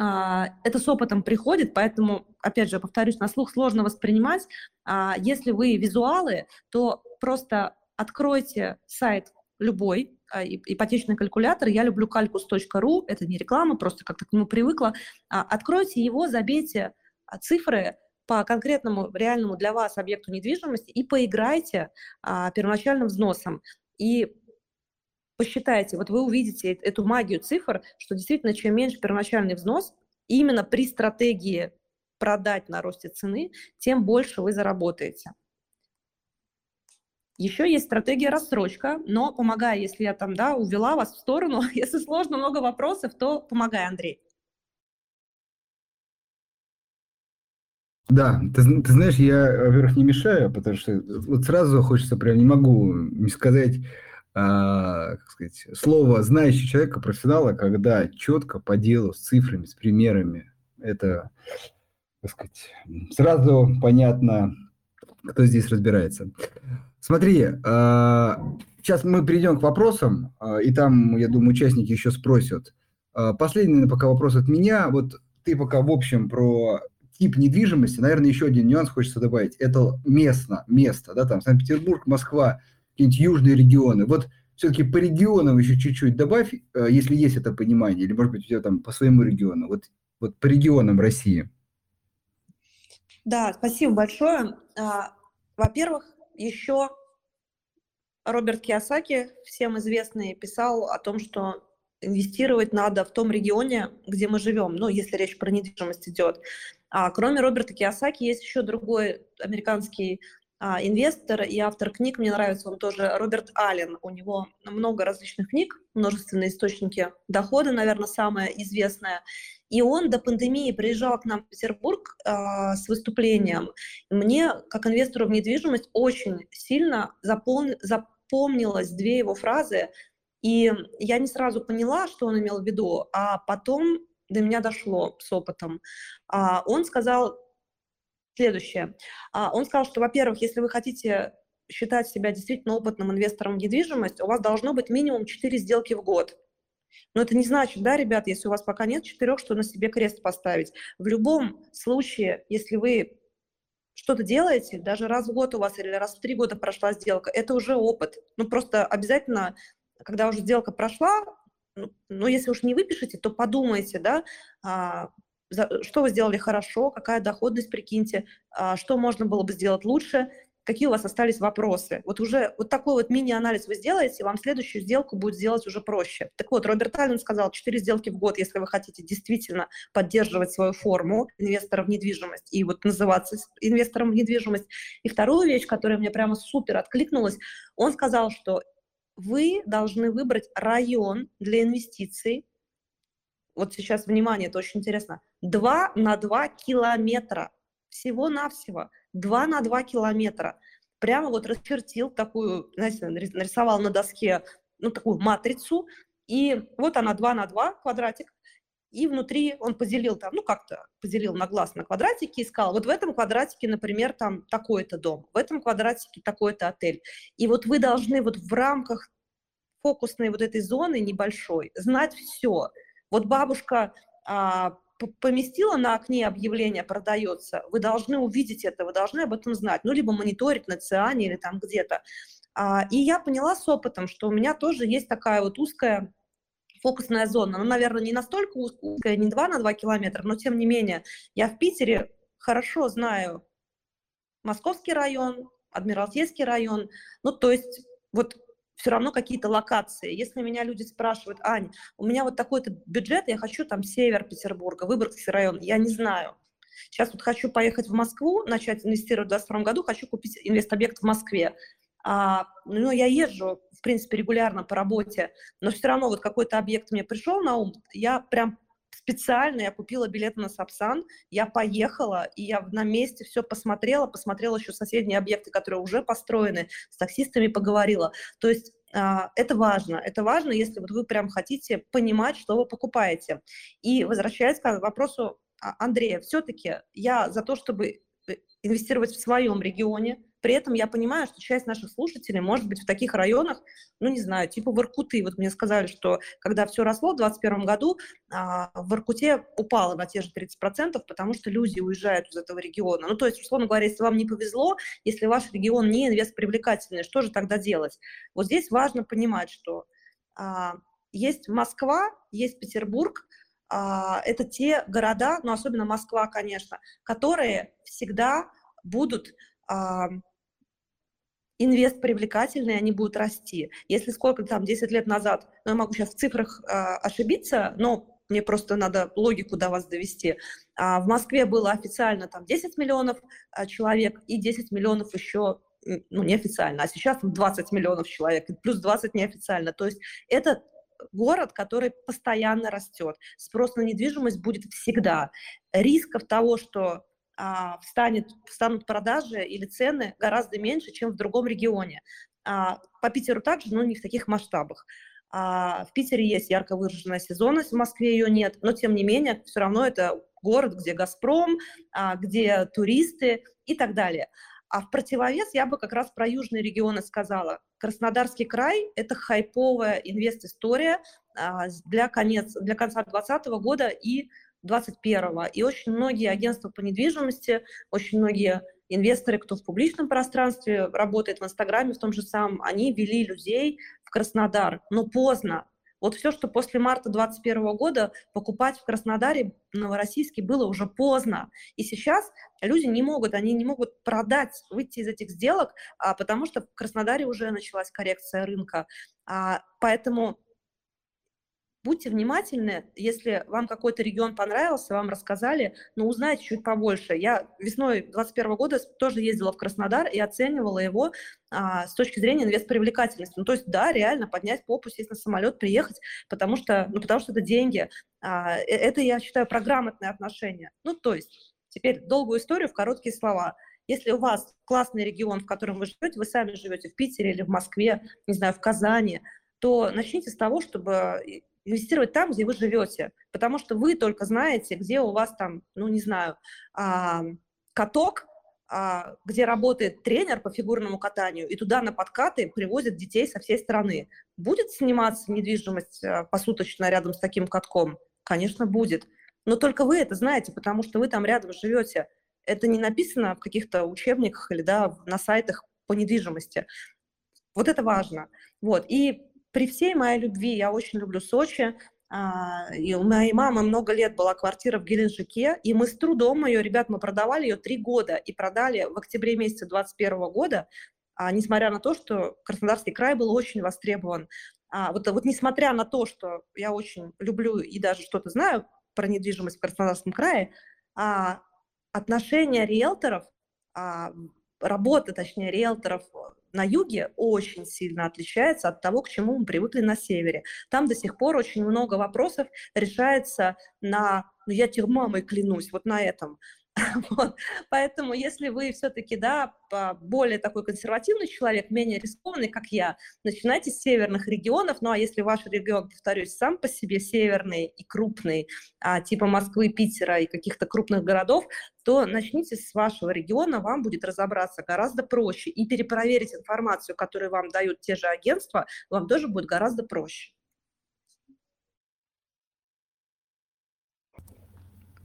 а, это с опытом приходит, поэтому, опять же, повторюсь, на слух сложно воспринимать. А, если вы визуалы, то просто откройте сайт любой, а, ипотечный калькулятор, я люблю calcus.ru, это не реклама, просто как-то к нему привыкла. Откройте его, забейте цифры, по конкретному реальному для вас объекту недвижимости и поиграйте а, первоначальным взносом. И посчитайте, вот вы увидите эту магию цифр, что действительно чем меньше первоначальный взнос, именно при стратегии продать на росте цены, тем больше вы заработаете. Еще есть стратегия рассрочка, но помогай, если я там, да, увела вас в сторону, если сложно, много вопросов, то помогай, Андрей. Да, ты, ты знаешь, я, во-первых, не мешаю, потому что вот сразу хочется, прям не могу не сказать, а, как сказать, слово знающий человека, профессионала, когда четко по делу, с цифрами, с примерами, это, так сказать, сразу понятно, кто здесь разбирается. Смотри, а, сейчас мы перейдем к вопросам, а, и там, я думаю, участники еще спросят. А, последний пока вопрос от меня. Вот ты пока в общем про тип недвижимости, наверное, еще один нюанс хочется добавить. Это местно, место, да, там Санкт-Петербург, Москва, какие-нибудь южные регионы. Вот все-таки по регионам еще чуть-чуть добавь, э, если есть это понимание, или, может быть, у тебя там по своему региону, вот, вот по регионам России. Да, спасибо большое. А, во-первых, еще Роберт Киосаки, всем известный, писал о том, что инвестировать надо в том регионе, где мы живем, ну, если речь про недвижимость идет. А кроме Роберта Киосаки есть еще другой американский а, инвестор и автор книг, мне нравится он тоже, Роберт Аллен. У него много различных книг, множественные источники дохода, наверное, самое известное. И он до пандемии приезжал к нам в Петербург э, с выступлением. Мне, как инвестору в недвижимость, очень сильно запом... запомнилось две его фразы. И я не сразу поняла, что он имел в виду, а потом до меня дошло с опытом. А, он сказал следующее. А, он сказал, что, во-первых, если вы хотите считать себя действительно опытным инвестором в недвижимость, у вас должно быть минимум 4 сделки в год. Но это не значит, да, ребят, если у вас пока нет четырех, что на себе крест поставить. В любом случае, если вы что-то делаете, даже раз в год у вас или раз в три года прошла сделка, это уже опыт. Ну, просто обязательно, когда уже сделка прошла, ну, но если уж не выпишете, то подумайте, да, а, что вы сделали хорошо, какая доходность, прикиньте, а, что можно было бы сделать лучше, какие у вас остались вопросы. Вот уже вот такой вот мини-анализ вы сделаете, вам следующую сделку будет сделать уже проще. Так вот, Роберт Аллен сказал, 4 сделки в год, если вы хотите действительно поддерживать свою форму инвестора в недвижимость и вот называться инвестором в недвижимость. И вторую вещь, которая мне прямо супер откликнулась, он сказал, что вы должны выбрать район для инвестиций, вот сейчас, внимание, это очень интересно, 2 на 2 километра, всего-навсего, 2 на 2 километра. Прямо вот расчертил такую, знаете, нарисовал на доске, ну, такую матрицу, и вот она 2 на 2 квадратик, и внутри он поделил там, ну как-то поделил на глаз на квадратики и сказал, вот в этом квадратике, например, там такой-то дом, в этом квадратике такой-то отель. И вот вы должны вот в рамках фокусной вот этой зоны небольшой знать все. Вот бабушка а, поместила на окне объявление «продается», вы должны увидеть это, вы должны об этом знать, ну, либо мониторить на ЦИАНе или там где-то. А, и я поняла с опытом, что у меня тоже есть такая вот узкая фокусная зона. Ну, наверное, не настолько узкая, не 2 на 2 километра, но тем не менее, я в Питере хорошо знаю Московский район, Адмиралтейский район, ну, то есть вот все равно какие-то локации. Если меня люди спрашивают, Ань, у меня вот такой-то бюджет, я хочу там север Петербурга, Выборгский район, я не знаю. Сейчас вот хочу поехать в Москву, начать инвестировать в 2022 году, хочу купить инвестобъект в Москве. А, ну, я езжу, в принципе, регулярно по работе, но все равно вот какой-то объект мне пришел на ум, я прям специально я купила билеты на Сапсан, я поехала, и я на месте все посмотрела, посмотрела еще соседние объекты, которые уже построены, с таксистами поговорила. То есть а, это важно. Это важно, если вот вы прям хотите понимать, что вы покупаете. И возвращаясь к вопросу а, Андрея, все-таки я за то, чтобы инвестировать в своем регионе, при этом я понимаю, что часть наших слушателей может быть в таких районах, ну, не знаю, типа в Иркуты. Вот мне сказали, что когда все росло в 2021 году, а, в Иркуте упало на те же 30%, потому что люди уезжают из этого региона. Ну, то есть, условно говоря, если вам не повезло, если ваш регион не инвестпривлекательный, что же тогда делать? Вот здесь важно понимать, что а, есть Москва, есть Петербург, это те города, ну, особенно Москва, конечно, которые всегда будут инвест привлекательный, они будут расти. Если сколько там, 10 лет назад, ну, я могу сейчас в цифрах э, ошибиться, но мне просто надо логику до вас довести. А в Москве было официально там 10 миллионов человек и 10 миллионов еще ну, неофициально, а сейчас 20 миллионов человек, плюс 20 неофициально. То есть это город, который постоянно растет. Спрос на недвижимость будет всегда. Рисков того, что а, встанет, встанут продажи или цены гораздо меньше, чем в другом регионе. А, по Питеру также, но не в таких масштабах. А, в Питере есть ярко выраженная сезонность, в Москве ее нет, но тем не менее все равно это город, где «Газпром», а, где туристы и так далее. А в противовес я бы как раз про южные регионы сказала. Краснодарский край – это хайповая инвест-история а, для, конец, для конца 2020 года и 2021. И очень многие агентства по недвижимости, очень многие инвесторы, кто в публичном пространстве работает, в Инстаграме в том же самом, они вели людей в Краснодар, но поздно. Вот все, что после марта 2021 года покупать в Краснодаре, Новороссийске, было уже поздно. И сейчас люди не могут, они не могут продать, выйти из этих сделок, а, потому что в Краснодаре уже началась коррекция рынка. А, поэтому будьте внимательны, если вам какой-то регион понравился, вам рассказали, но узнайте чуть побольше. Я весной 2021 года тоже ездила в Краснодар и оценивала его а, с точки зрения инвестпривлекательности. Ну, то есть, да, реально поднять попу, сесть на самолет, приехать, потому что, ну, потому что это деньги. А, э, это, я считаю, про грамотное отношение. Ну, то есть, теперь долгую историю в короткие слова. Если у вас классный регион, в котором вы живете, вы сами живете в Питере или в Москве, не знаю, в Казани, то начните с того, чтобы инвестировать там, где вы живете, потому что вы только знаете, где у вас там, ну, не знаю, а, каток, а, где работает тренер по фигурному катанию, и туда на подкаты привозят детей со всей страны. Будет сниматься недвижимость а, посуточно рядом с таким катком? Конечно, будет. Но только вы это знаете, потому что вы там рядом живете. Это не написано в каких-то учебниках или да, на сайтах по недвижимости. Вот это важно. Вот. И при всей моей любви, я очень люблю Сочи, А, и у моей мамы много лет была квартира в Геленджике, и мы с трудом ее, ребят, мы продавали ее три года и продали в октябре месяце 2021 года, а, несмотря на то, что Краснодарский край был очень востребован. А, вот, вот несмотря на то, что я очень люблю и даже что-то знаю про недвижимость в Краснодарском крае, отношения риэлторов, работа, точнее, риэлторов на юге очень сильно отличается от того, к чему мы привыкли на севере. Там до сих пор очень много вопросов решается на, ну я тебе мамой клянусь, вот на этом. Вот. Поэтому, если вы все-таки, да, более такой консервативный человек, менее рискованный, как я, начинайте с северных регионов, ну а если ваш регион, повторюсь, сам по себе северный и крупный, а, типа Москвы, Питера и каких-то крупных городов, то начните с вашего региона, вам будет разобраться гораздо проще. И перепроверить информацию, которую вам дают те же агентства, вам тоже будет гораздо проще.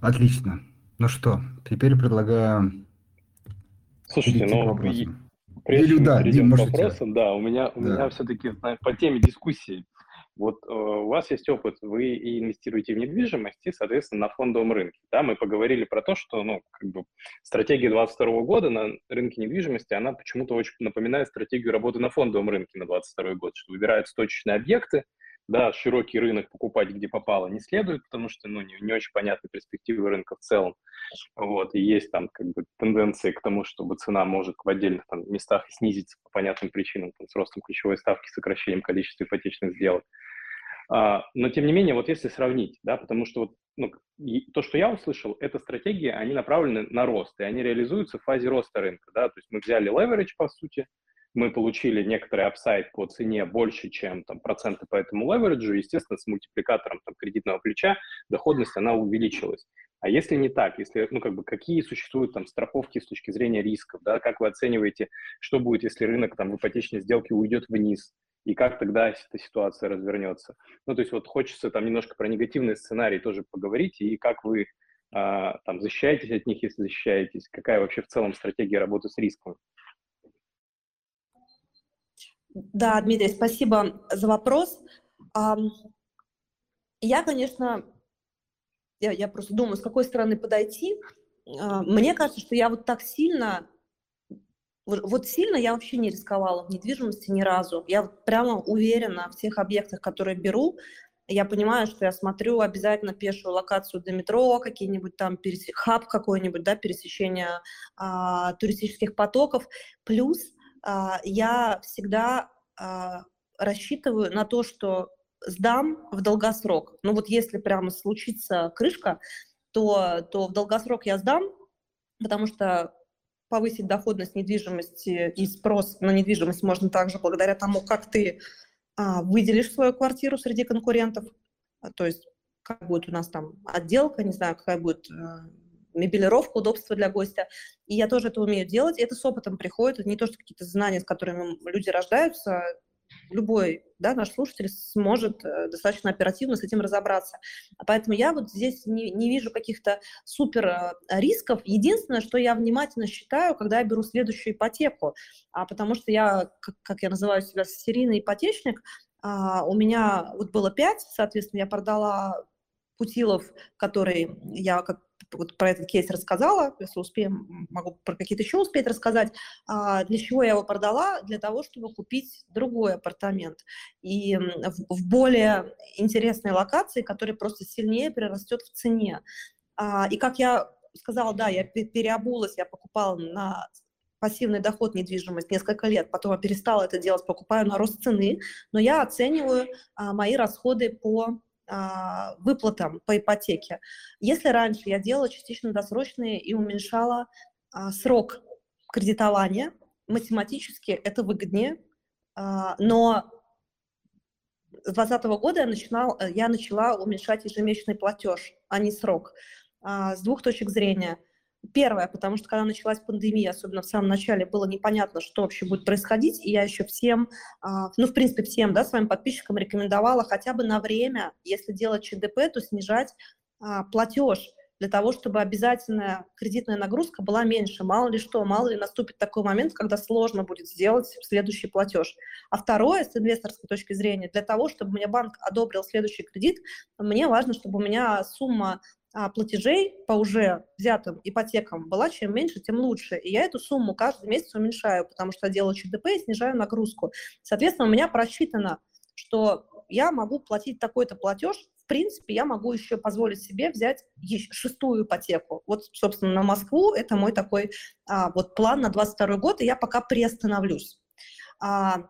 Отлично. Ну что, теперь предлагаю Слушайте, ну, прежде Или, да, перейдем Дим, к вопросам, да, у меня, у Да. меня все-таки по теме дискуссии. Вот э, у вас есть опыт, вы и инвестируете в недвижимость, и, соответственно, на фондовом рынке. Да, мы поговорили про то, что, ну, как бы стратегия 22 года на рынке недвижимости, она почему-то очень напоминает стратегию работы на фондовом рынке на 22 год, что выбираются точечные объекты, да, широкий рынок покупать, где попало, не следует, потому что, ну, не, не очень понятны перспективы рынка в целом. Вот, и есть там как бы тенденции к тому, чтобы цена может в отдельных там, местах снизиться по понятным причинам, там, с ростом ключевой ставки, сокращением количества ипотечных сделок. А, но тем не менее, вот если сравнить, да, потому что вот, ну, то, что я услышал, это стратегии, они направлены на рост, и они реализуются в фазе роста рынка, да, то есть мы взяли leverage, по сути, мы получили некоторый upside по цене больше, чем там, проценты по этому левериджу, естественно, с мультипликатором там, кредитного плеча доходность она увеличилась. А если не так, если, ну, как бы, какие существуют там страховки с точки зрения рисков, да, как вы оцениваете, что будет, если рынок там в ипотечной сделке уйдет вниз, и как тогда эта ситуация развернется? Ну, то есть вот хочется там немножко про негативный сценарий тоже поговорить, и как вы а, там защищаетесь от них, если защищаетесь, какая вообще в целом стратегия работы с риском? Да, Дмитрий, спасибо за вопрос. Я, конечно, я, я просто думаю, с какой стороны подойти. А, мне кажется, что я вот так сильно, вот сильно я вообще не рисковала в недвижимости ни разу. Я прямо уверена в тех объектах, которые беру. Я понимаю, что я смотрю обязательно пешую локацию до метро, какие-нибудь там перес... хаб какой-нибудь, да, пересечение а, туристических потоков. Плюс я всегда а, рассчитываю на то, что сдам в долгосрок. Ну вот если прямо случится крышка, то, то в долгосрок я сдам, потому что повысить доходность недвижимости и спрос на недвижимость можно также благодаря тому, как ты а, выделишь свою квартиру среди конкурентов. А, то есть как будет у нас там отделка, не знаю, какая будет а, мебелировка, удобство для гостя. И я тоже это умею делать. И это с опытом приходит. Это не то, что какие-то знания, с которыми люди рождаются. Любой да, наш слушатель сможет э, достаточно оперативно с этим разобраться. Поэтому я вот здесь не, не вижу каких-то супер э, рисков. Единственное, что я внимательно считаю, когда я беру следующую ипотеку, а, потому что я, как, как я называю себя, серийный ипотечник, а, у меня вот было пять, соответственно, я продала Путилов, который я как вот про этот кейс рассказала, если успеем, могу про какие-то еще успеть рассказать. А, для чего я его продала? Для того, чтобы купить другой апартамент. И в, в более интересной локации, который просто сильнее прирастет в цене. А, и как я сказала, да, я переобулась, я покупала на пассивный доход недвижимость несколько лет, потом я перестала это делать, покупаю на рост цены, но я оцениваю а, мои расходы по выплатам по ипотеке. Если раньше я делала частично досрочные и уменьшала а, срок кредитования, математически это выгоднее, а, но с 2020 года я, начинал, я начала уменьшать ежемесячный платеж, а не срок. С двух точек зрения – Первое, потому что когда началась пандемия, особенно в самом начале, было непонятно, что вообще будет происходить, и я еще всем, а, ну, в принципе, всем, да, своим подписчикам рекомендовала хотя бы на время, если делать ЧДП, то снижать а, платеж для того, чтобы обязательная кредитная нагрузка была меньше. Мало ли что, мало ли наступит такой момент, когда сложно будет сделать следующий платеж. А второе, с инвесторской точки зрения, для того, чтобы мне банк одобрил следующий кредит, мне важно, чтобы у меня сумма платежей по уже взятым ипотекам была чем меньше, тем лучше. И я эту сумму каждый месяц уменьшаю, потому что я делаю ЧДП и снижаю нагрузку. Соответственно, у меня просчитано, что я могу платить такой-то платеж, в принципе, я могу еще позволить себе взять шестую ипотеку. Вот, собственно, на Москву это мой такой а, вот план на 22 год, и я пока приостановлюсь. А,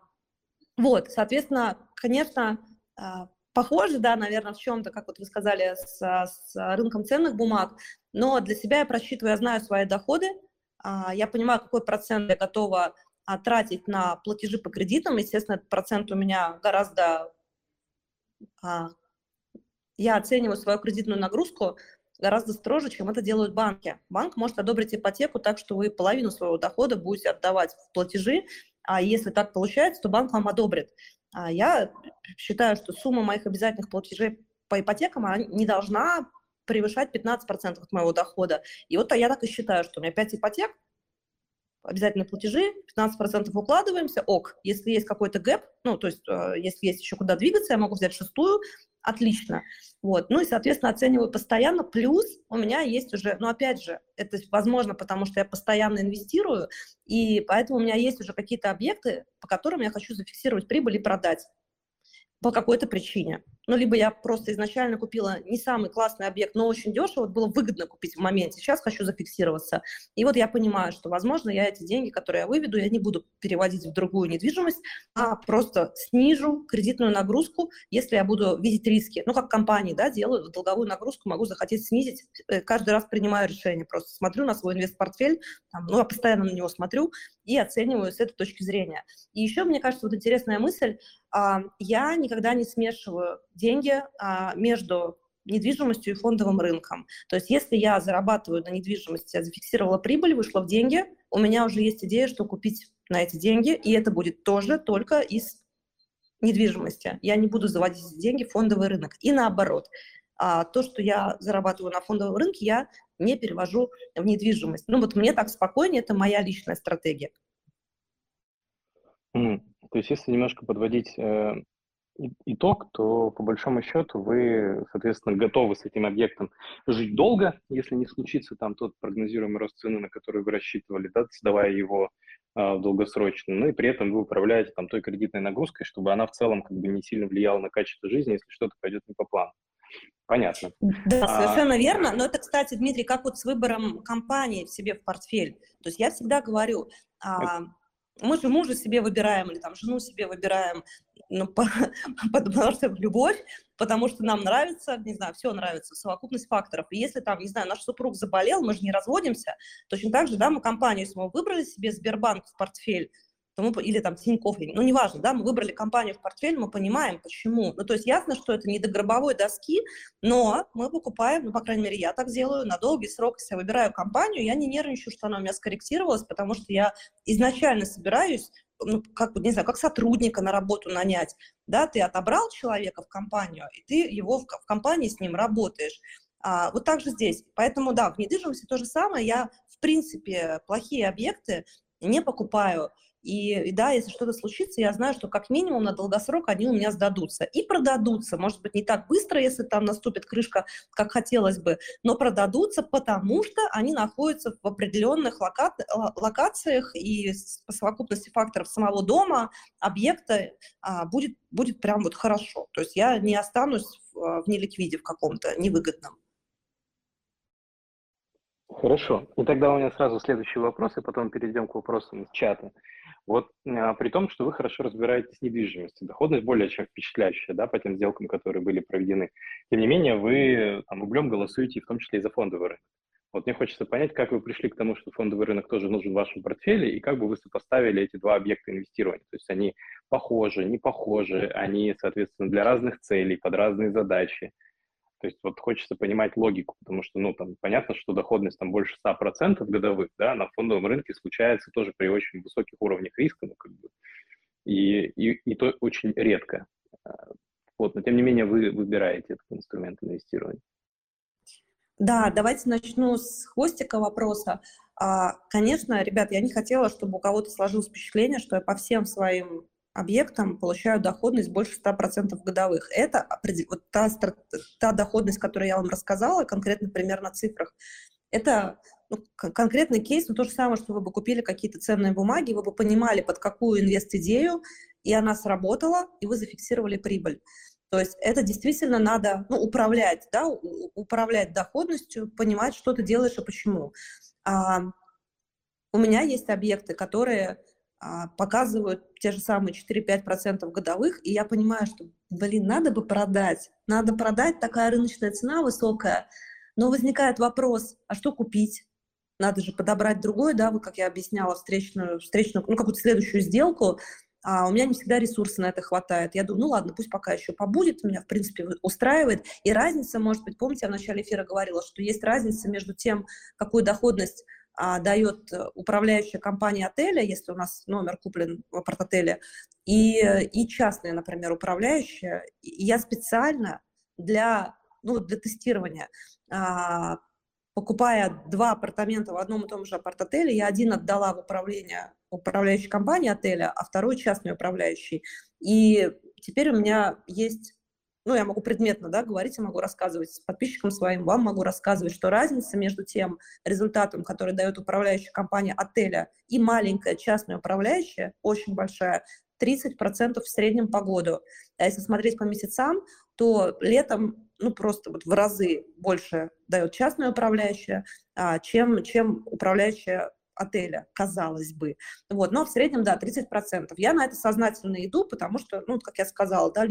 вот, соответственно, конечно, а, похоже, да, наверное, в чем-то, как вот вы сказали, с, с рынком ценных бумаг, но для себя я просчитываю, я знаю свои доходы, а, я понимаю, какой процент я готова а, тратить на платежи по кредитам. Естественно, этот процент у меня гораздо... А, я оцениваю свою кредитную нагрузку гораздо строже, чем это делают банки. Банк может одобрить ипотеку так, что вы половину своего дохода будете отдавать в платежи, а если так получается, то банк вам одобрит. А я считаю, что сумма моих обязательных платежей по ипотекам она не должна превышать 15% от моего дохода. И вот я так и считаю, что у меня 5 ипотек, обязательные платежи, 15% укладываемся, ок. Если есть какой-то гэп, ну, то есть э, если есть еще куда двигаться, я могу взять шестую, отлично. Вот. Ну и, соответственно, оцениваю постоянно. Плюс у меня есть уже, ну, опять же, это возможно, потому что я постоянно инвестирую, и поэтому у меня есть уже какие-то объекты, по которым я хочу зафиксировать прибыль и продать по какой-то причине. Ну, либо я просто изначально купила не самый классный объект, но очень дешево, было выгодно купить в моменте. Сейчас хочу зафиксироваться. И вот я понимаю, что, возможно, я эти деньги, которые я выведу, я не буду переводить в другую недвижимость, а просто снижу кредитную нагрузку, если я буду видеть риски. Ну, как компании, да, делают долговую нагрузку, могу захотеть снизить. Э, каждый раз принимаю решение, просто смотрю на свой инвест-портфель, там, ну, я постоянно на него смотрю и оцениваю с этой точки зрения. И еще, мне кажется, вот интересная мысль, я никогда не смешиваю деньги а, между недвижимостью и фондовым рынком. То есть если я зарабатываю на недвижимости, я зафиксировала прибыль, вышла в деньги, у меня уже есть идея, что купить на эти деньги, и это будет тоже только из недвижимости. Я не буду заводить деньги в фондовый рынок. И наоборот, а то, что я зарабатываю на фондовом рынке, я не перевожу в недвижимость. Ну вот мне так спокойнее, это моя личная стратегия. То есть если немножко подводить э, итог, то по большому счету вы, соответственно, готовы с этим объектом жить долго, если не случится там тот прогнозируемый рост цены, на который вы рассчитывали, да, сдавая его э, долгосрочно, ну и при этом вы управляете там той кредитной нагрузкой, чтобы она в целом как бы не сильно влияла на качество жизни, если что-то пойдет не по плану. Понятно. Да, а, совершенно верно. Но это, кстати, Дмитрий, как вот с выбором компании в себе в портфель. То есть я всегда говорю, а, мы же мужа себе выбираем или там жену себе выбираем, ну, по, потому что любовь, потому что нам нравится, не знаю, все нравится, совокупность факторов. И если там, не знаю, наш супруг заболел, мы же не разводимся, точно так же, да, мы компанию, если мы выбрали себе Сбербанк в портфель, то мы, или там Тинькофф, ну, неважно, да, мы выбрали компанию в портфель, мы понимаем, почему. Ну, то есть ясно, что это не до гробовой доски, но мы покупаем, ну, по крайней мере, я так делаю, на долгий срок, если я выбираю компанию, я не нервничаю, что она у меня скорректировалась, потому что я изначально собираюсь ну, как, не знаю, как сотрудника на работу нанять, да, ты отобрал человека в компанию, и ты его в, в компании с ним работаешь. А, вот так же здесь. Поэтому, да, в недвижимости то же самое. Я, в принципе, плохие объекты не покупаю. И, и да, если что-то случится, я знаю, что как минимум на долгосрок они у меня сдадутся. И продадутся, может быть, не так быстро, если там наступит крышка, как хотелось бы, но продадутся, потому что они находятся в определенных лока... локациях, и по совокупности факторов самого дома, объекта а, будет, будет прям вот хорошо. То есть я не останусь в, в неликвиде в каком-то невыгодном. Хорошо. И тогда у меня сразу следующий вопрос, и потом перейдем к вопросам из чата. Вот а, при том, что вы хорошо разбираетесь в недвижимости, доходность более чем впечатляющая, да, по тем сделкам, которые были проведены. Тем не менее, вы там рублем голосуете в том числе и за фондовый рынок. Вот мне хочется понять, как вы пришли к тому, что фондовый рынок тоже нужен в вашем портфеле, и как бы вы сопоставили эти два объекта инвестирования. То есть они похожи, не похожи, они, соответственно, для разных целей, под разные задачи. То есть вот хочется понимать логику, потому что, ну, там понятно, что доходность там больше 100% годовых, да, на фондовом рынке случается тоже при очень высоких уровнях риска, ну, как бы, и, и, и то очень редко. А, вот, но тем не менее вы выбираете этот инструмент инвестирования. Да, давайте начну с хвостика вопроса. А, конечно, ребят, я не хотела, чтобы у кого-то сложилось впечатление, что я по всем своим объектам получаю доходность больше 100% годовых. Это вот та, та доходность, которую я вам рассказала, конкретно примерно в цифрах, это ну, конкретный кейс, но то же самое, что вы бы купили какие-то ценные бумаги, вы бы понимали, под какую инвест-идею, и она сработала, и вы зафиксировали прибыль. То есть это действительно надо ну, управлять, да, управлять доходностью, понимать, что ты делаешь и почему. А, у меня есть объекты, которые показывают те же самые 4-5% годовых, и я понимаю, что, блин, надо бы продать, надо продать, такая рыночная цена высокая, но возникает вопрос, а что купить? Надо же подобрать другое, да, вот как я объясняла, встречную, встречную ну, какую-то следующую сделку, а у меня не всегда ресурсы на это хватает. Я думаю, ну ладно, пусть пока еще побудет, меня, в принципе, устраивает. И разница, может быть, помните, я в начале эфира говорила, что есть разница между тем, какую доходность а, дает э, управляющая компания отеля, если у нас номер куплен в апарт-отеле, и, и частная, например, управляющая. Я специально для, ну, для тестирования а, покупая два апартамента в одном и том же апарт-отеле, я один отдала в управление управляющей компании отеля, а второй частный управляющий. И теперь у меня есть, ну, я могу предметно, да, говорить, я могу рассказывать подписчикам своим, вам могу рассказывать, что разница между тем результатом, который дает управляющая компания отеля и маленькая частная управляющая, очень большая, 30% в среднем по году. А если смотреть по месяцам, то летом ну, просто вот в разы больше дает частная управляющая, а, чем, чем управляющая отеля, казалось бы. Вот, но в среднем, да, 30%. Я на это сознательно иду, потому что, ну, как я сказала, да,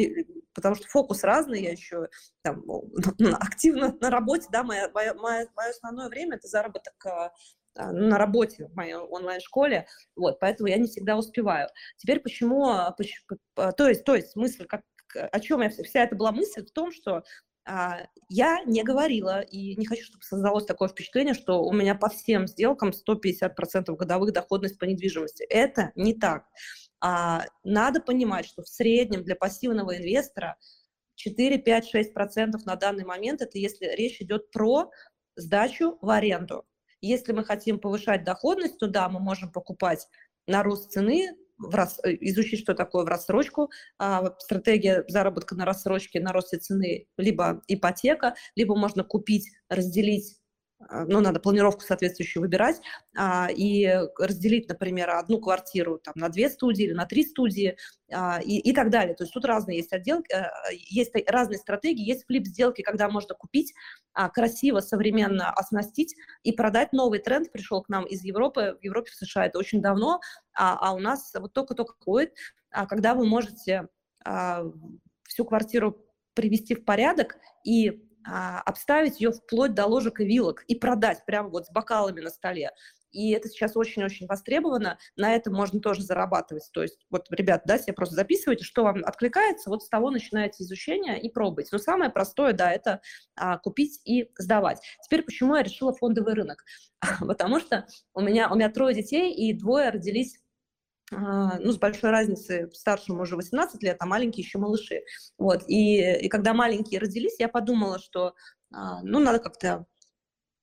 потому что фокус разный, я еще там, активно на работе, да, мое, мое, мое основное время – это заработок а, а, на работе в моей онлайн-школе, вот, поэтому я не всегда успеваю. Теперь почему, почему то есть, то есть мысль, как, о чем я, вся эта была мысль в том, что а, я не говорила, и не хочу, чтобы создалось такое впечатление, что у меня по всем сделкам 150% годовых доходность по недвижимости. Это не так. А, надо понимать, что в среднем для пассивного инвестора 4, 5, 6% на данный момент, это если речь идет про сдачу в аренду. Если мы хотим повышать доходность, то да, мы можем покупать на рост цены, в рас... Э, изучить, что такое в рассрочку, а, стратегия заработка на рассрочке, на росте цены, либо ипотека, либо можно купить, разделить ну, надо планировку соответствующую выбирать, а, и разделить, например, одну квартиру там, на две студии или на три студии а, и, и так далее. То есть тут разные есть отделки, а, есть разные стратегии, есть флип-сделки, когда можно купить, а, красиво, современно оснастить и продать. Новый тренд пришел к нам из Европы, в Европе, в США это очень давно, а, а у нас вот только-только ходит, а, когда вы можете а, всю квартиру привести в порядок и а, обставить ее вплоть до ложек и вилок и продать прямо вот с бокалами на столе. И это сейчас очень-очень востребовано, на этом можно тоже зарабатывать. То есть, вот, ребят, да, себе просто записывайте, что вам откликается, вот с того начинаете изучение и пробуйте. Но самое простое, да, это а, купить и сдавать. Теперь почему я решила фондовый рынок? Потому что у меня, у меня трое детей, и двое родились ну, с большой разницей, старшему уже 18 лет, а маленькие еще малыши. Вот, и, и когда маленькие родились, я подумала, что, а, ну, надо как-то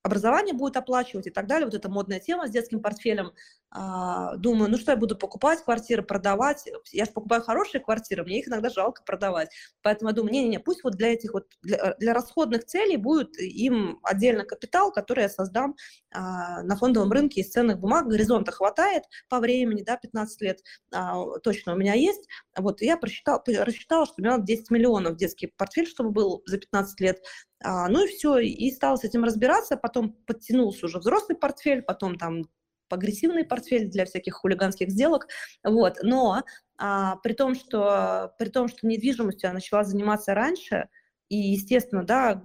образование будет оплачивать и так далее. Вот эта модная тема с детским портфелем. А, думаю, ну что я буду покупать квартиры, продавать? Я же покупаю хорошие квартиры, мне их иногда жалко продавать. Поэтому я думаю, не-не-не, пусть вот для этих вот, для, для расходных целей будет им отдельно капитал, который я создам а, на фондовом рынке из ценных бумаг. Горизонта хватает по времени, да, 15 лет а, точно у меня есть. Вот я просчитала, рассчитала, что мне надо 10 миллионов детский портфель, чтобы был за 15 лет. А, ну и все, и стала с этим разбираться, потом подтянулся уже взрослый портфель, потом там агрессивный портфель для всяких хулиганских сделок, вот, но а, при том, что при том, что недвижимостью я начала заниматься раньше, и, естественно, да,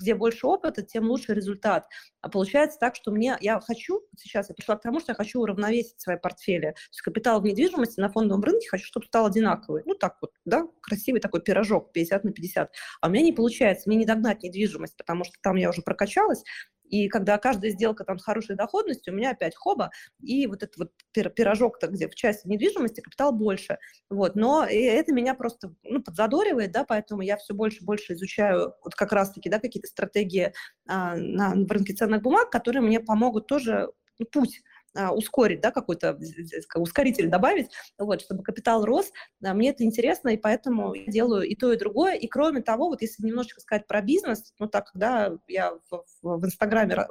где больше опыта, тем лучше результат. А получается так, что мне, я хочу, сейчас я пришла к тому, что я хочу уравновесить свои портфели. То есть капитал в недвижимости на фондовом рынке хочу, чтобы стал одинаковый. Ну, так вот, да, красивый такой пирожок 50 на 50. А у меня не получается, мне не догнать недвижимость, потому что там я уже прокачалась, И когда каждая сделка там с хорошей доходностью, у меня опять хоба, и вот этот вот пирожок-то, где в части недвижимости капитал больше. Вот. Но это меня просто ну, подзадоривает, да, поэтому я все больше и больше изучаю вот как раз-таки да, какие-то стратегии а, на, на рынке ценных бумаг, которые мне помогут тоже ну, путь а, ускорить, да, какой-то ускоритель добавить, вот, чтобы капитал рос. Мне это интересно, и поэтому я делаю и то, и другое. И кроме того, вот если немножечко сказать про бизнес, ну так, да, я в, в, в Инстаграме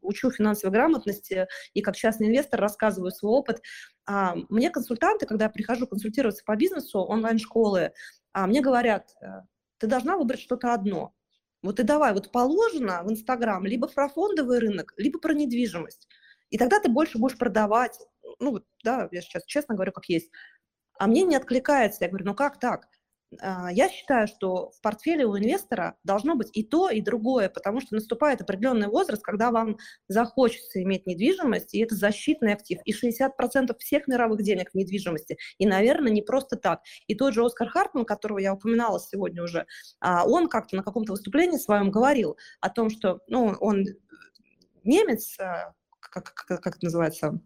учу финансовой грамотности и как частный инвестор рассказываю свой опыт. А, мне консультанты, когда я прихожу консультироваться по бизнесу, онлайн-школы, а, мне говорят, э, ты должна выбрать что-то одно. Вот и давай, вот положено в Инстаграм либо про фондовый рынок, либо про недвижимость. И тогда ты больше будешь продавать. Ну, да, я сейчас честно говорю, как есть. А мне не откликается. Я говорю, ну как так? А, я считаю, что в портфеле у инвестора должно быть и то, и другое, потому что наступает определенный возраст, когда вам захочется иметь недвижимость, и это защитный актив, и 60% всех мировых денег в недвижимости, и, наверное, не просто так. И тот же Оскар Хартман, которого я упоминала сегодня уже, а, он как-то на каком-то выступлении своем говорил о том, что ну, он немец, а, как, как, как это называется,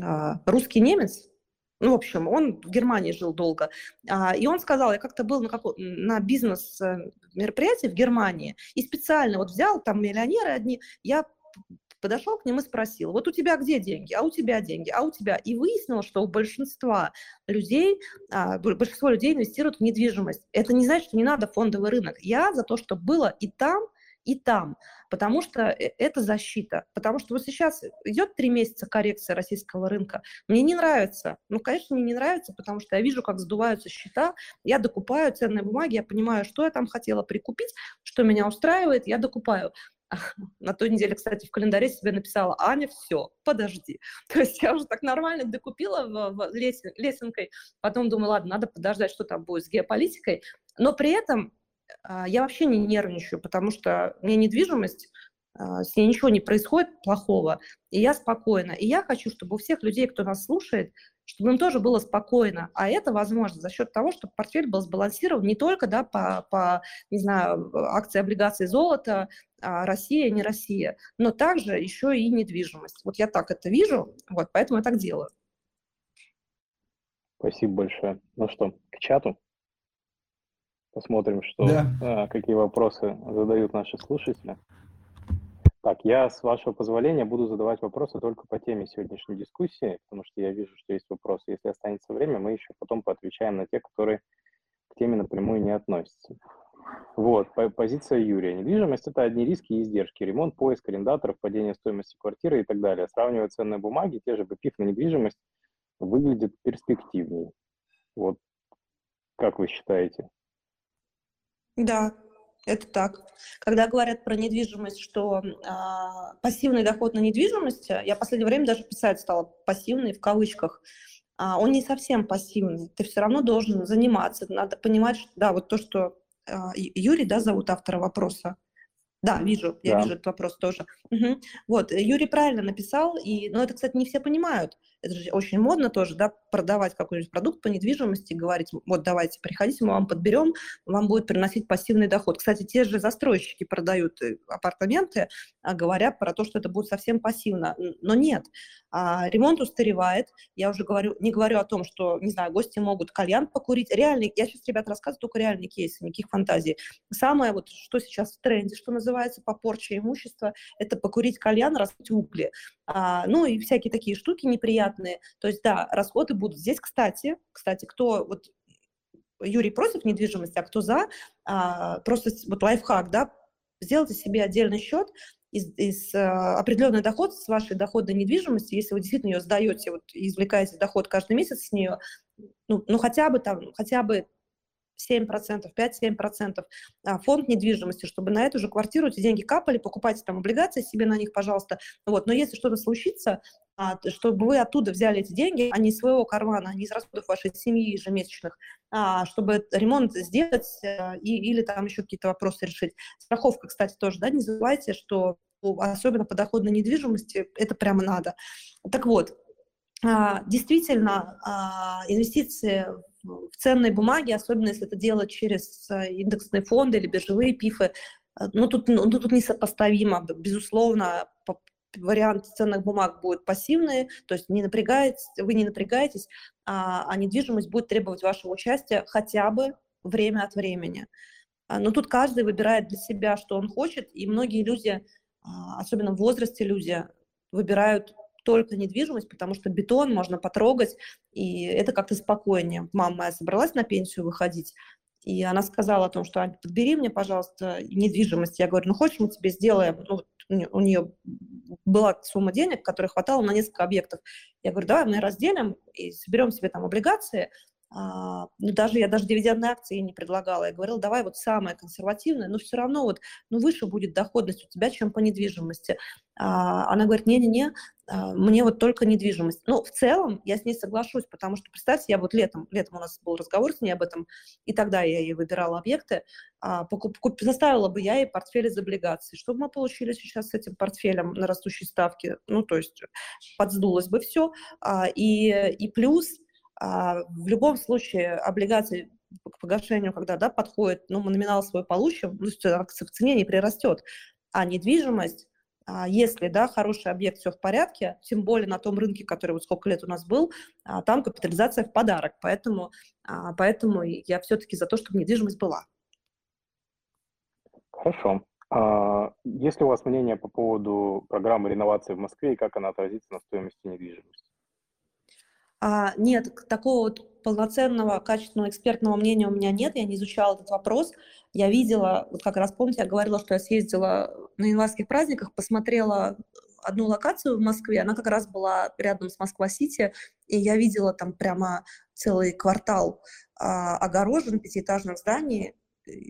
а, русский немец, ну, в общем, он в Германии жил долго. А, и он сказал, я как-то был на, каком, на бизнес-мероприятии в Германии и специально вот взял, там миллионеры одни, я подошел к ним и спросил, вот у тебя где деньги, а у тебя деньги, а у тебя. И выяснил, что у большинства людей, а, большинство людей инвестируют в недвижимость. Это не значит, что не надо фондовый рынок. Я за то, что было и там, и там, потому что э, это защита. Потому что вот сейчас идет три месяца коррекция российского рынка. Мне не нравится. Ну, конечно, мне не нравится, потому что я вижу, как сдуваются счета, я докупаю ценные бумаги, я понимаю, что я там хотела прикупить, что меня устраивает, я докупаю. На той неделе, кстати, в календаре себе написала, Аня, все, подожди. То есть я уже так нормально докупила в, в лесенкой, потом думаю, ладно, надо подождать, что там будет с геополитикой, но при этом я вообще не нервничаю, потому что мне недвижимость, а, с ней ничего не происходит плохого, и я спокойна. И я хочу, чтобы у всех людей, кто нас слушает, чтобы им тоже было спокойно. А это возможно за счет того, чтобы портфель был сбалансирован не только да, по, по не знаю, акции, облигации золота, а Россия, не Россия, но также еще и недвижимость. Вот я так это вижу, вот, поэтому я так делаю. Спасибо большое. Ну что, к чату? Посмотрим, что, да. а, какие вопросы задают наши слушатели. Так, я, с вашего позволения, буду задавать вопросы только по теме сегодняшней дискуссии, потому что я вижу, что есть вопросы. Если останется время, мы еще потом поотвечаем на те, которые к теме напрямую не относятся. Вот, позиция Юрия. Недвижимость – это одни риски и издержки. Ремонт, поиск арендаторов, падение стоимости квартиры и так далее. Сравнивая ценные бумаги, те же БПИФ на недвижимость выглядит перспективнее. Вот как вы считаете? Да, это так. Когда говорят про недвижимость, что э, пассивный доход на недвижимость, я в последнее время даже писать стала пассивный в кавычках, а, он не совсем пассивный. Ты все равно должен заниматься. Надо понимать, что да, вот то, что э, Юрий, да, зовут автора вопроса. Да, вижу, я да. вижу этот вопрос тоже. Угу. Вот, Юрий правильно написал, и, но это, кстати, не все понимают это же очень модно тоже, да, продавать какой-нибудь продукт по недвижимости, говорить, вот давайте, приходите, мы вам подберем, вам будет приносить пассивный доход. Кстати, те же застройщики продают э, апартаменты, а, говоря про то, что это будет совсем пассивно. Но нет, а, ремонт устаревает, я уже говорю, не говорю о том, что, не знаю, гости могут кальян покурить. Реальный, я сейчас, ребят, рассказываю только реальные кейсы, никаких фантазий. Самое вот, что сейчас в тренде, что называется, по порче имущества, это покурить кальян, раздуть угли. А, ну и всякие такие штуки неприятные. То есть, да, расходы будут. Здесь, кстати, кстати, кто вот Юрий против недвижимости, а кто за, а, просто вот лайфхак, да, сделайте себе отдельный счет, из, из э, определенный доход с вашей доходной недвижимости, если вы действительно ее сдаете, вот, извлекаете доход каждый месяц с нее, ну, ну хотя бы там, хотя бы 7%, 5-7% а, фонд недвижимости, чтобы на эту же квартиру эти деньги капали, покупайте там облигации себе на них, пожалуйста. Вот. Но если что-то случится, чтобы вы оттуда взяли эти деньги, а не из своего кармана, а не из расходов вашей семьи ежемесячных, чтобы ремонт сделать э, и, или там еще какие-то вопросы решить. Страховка, кстати, тоже, да, не забывайте, что особенно по доходной недвижимости это прямо надо. Так вот, действительно, инвестиции в ценные бумаги, особенно если это делать через э, индексные фонды или биржевые пифы, ну, тут, ну, тут несопоставимо, безусловно, вариант ценных бумаг будет пассивный, то есть не напрягаетесь, вы не напрягаетесь, а, а недвижимость будет требовать вашего участия хотя бы время от времени. А, но тут каждый выбирает для себя, что он хочет, и многие люди, а, особенно в возрасте люди, выбирают только недвижимость, потому что бетон можно потрогать, и это как-то спокойнее. Мама моя собралась на пенсию выходить, и она сказала о том, что Ань, подбери мне, пожалуйста, недвижимость. Я говорю, ну хочешь, мы тебе сделаем, ну, у нее была сумма денег, которой хватало на несколько объектов. Я говорю, давай мы разделим и соберем себе там облигации, ну, даже я даже дивидендные акции не предлагала. Я говорила, давай вот самое консервативное, но все равно вот, ну, выше будет доходность у тебя, чем по недвижимости. А, она говорит, не-не-не, а, мне вот только недвижимость. Ну, в целом я с ней соглашусь, потому что, представьте, я вот летом, летом у нас был разговор с ней об этом, и тогда я ей выбирала объекты, а, покуп, куп, заставила бы я ей портфель из облигаций. Что бы мы получили сейчас с этим портфелем на растущей ставке? Ну, то есть подсдулось бы все. А, и, и плюс а, в любом случае облигации к погашению, когда да, подходит, ну, мы номинал свой получим, ну, акция в цене не прирастет. А недвижимость, а, если да, хороший объект, все в порядке, тем более на том рынке, который вот сколько лет у нас был, а, там капитализация в подарок. Поэтому, поэтому я все-таки за то, чтобы недвижимость была. Хорошо. Есть ли у вас мнение по поводу программы реновации в Москве и как она отразится на стоимости недвижимости? А, нет, такого вот полноценного, качественного экспертного мнения у меня нет, я не изучала этот вопрос. Я видела, вот как раз помните, я говорила, что я съездила на январских праздниках, посмотрела одну локацию в Москве, она как раз была рядом с Москва-Сити, и я видела там прямо целый квартал а, огорожен пятиэтажных зданий,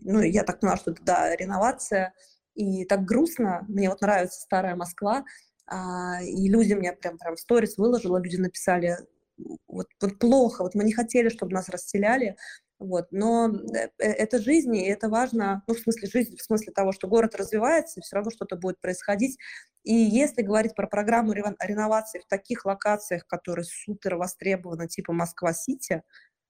ну, я так поняла, что это, да, реновация, и так грустно, мне вот нравится старая Москва, а, и люди мне прям, прям сторис выложила, люди написали, вот, вот плохо, вот мы не хотели, чтобы нас расселяли, вот, но э, э, это жизнь, и это важно, ну, в смысле жизни, в смысле того, что город развивается, и все равно что-то будет происходить. И если говорить про программу реновации в таких локациях, которые супер востребованы, типа Москва-Сити,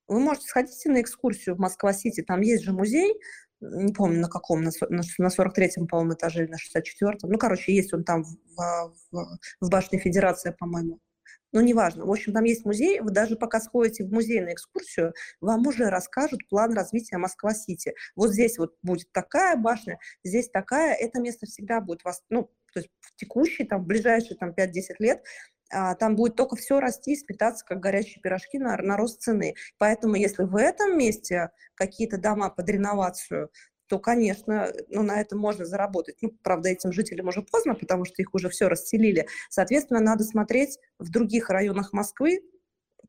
вы можете сходить на экскурсию в Москва-Сити, там есть же музей, не помню на каком, на, на 43-м, по-моему, этаже или на 64-м. Ну, короче, есть он там в, в, в башне Федерации, по-моему ну, неважно. В общем, там есть музей, вы даже пока сходите в музей на экскурсию, вам уже расскажут план развития Москва-Сити. Вот здесь вот будет такая башня, здесь такая, это место всегда будет вас, ну, то есть в текущий, там, в ближайшие там 5-10 лет а, там будет только все расти и сметаться, как горячие пирожки на, на рост цены. Поэтому если в этом месте какие-то дома под реновацию, то, конечно, ну, на этом можно заработать. Ну, правда, этим жителям уже поздно, потому что их уже все расселили. Соответственно, надо смотреть в других районах Москвы,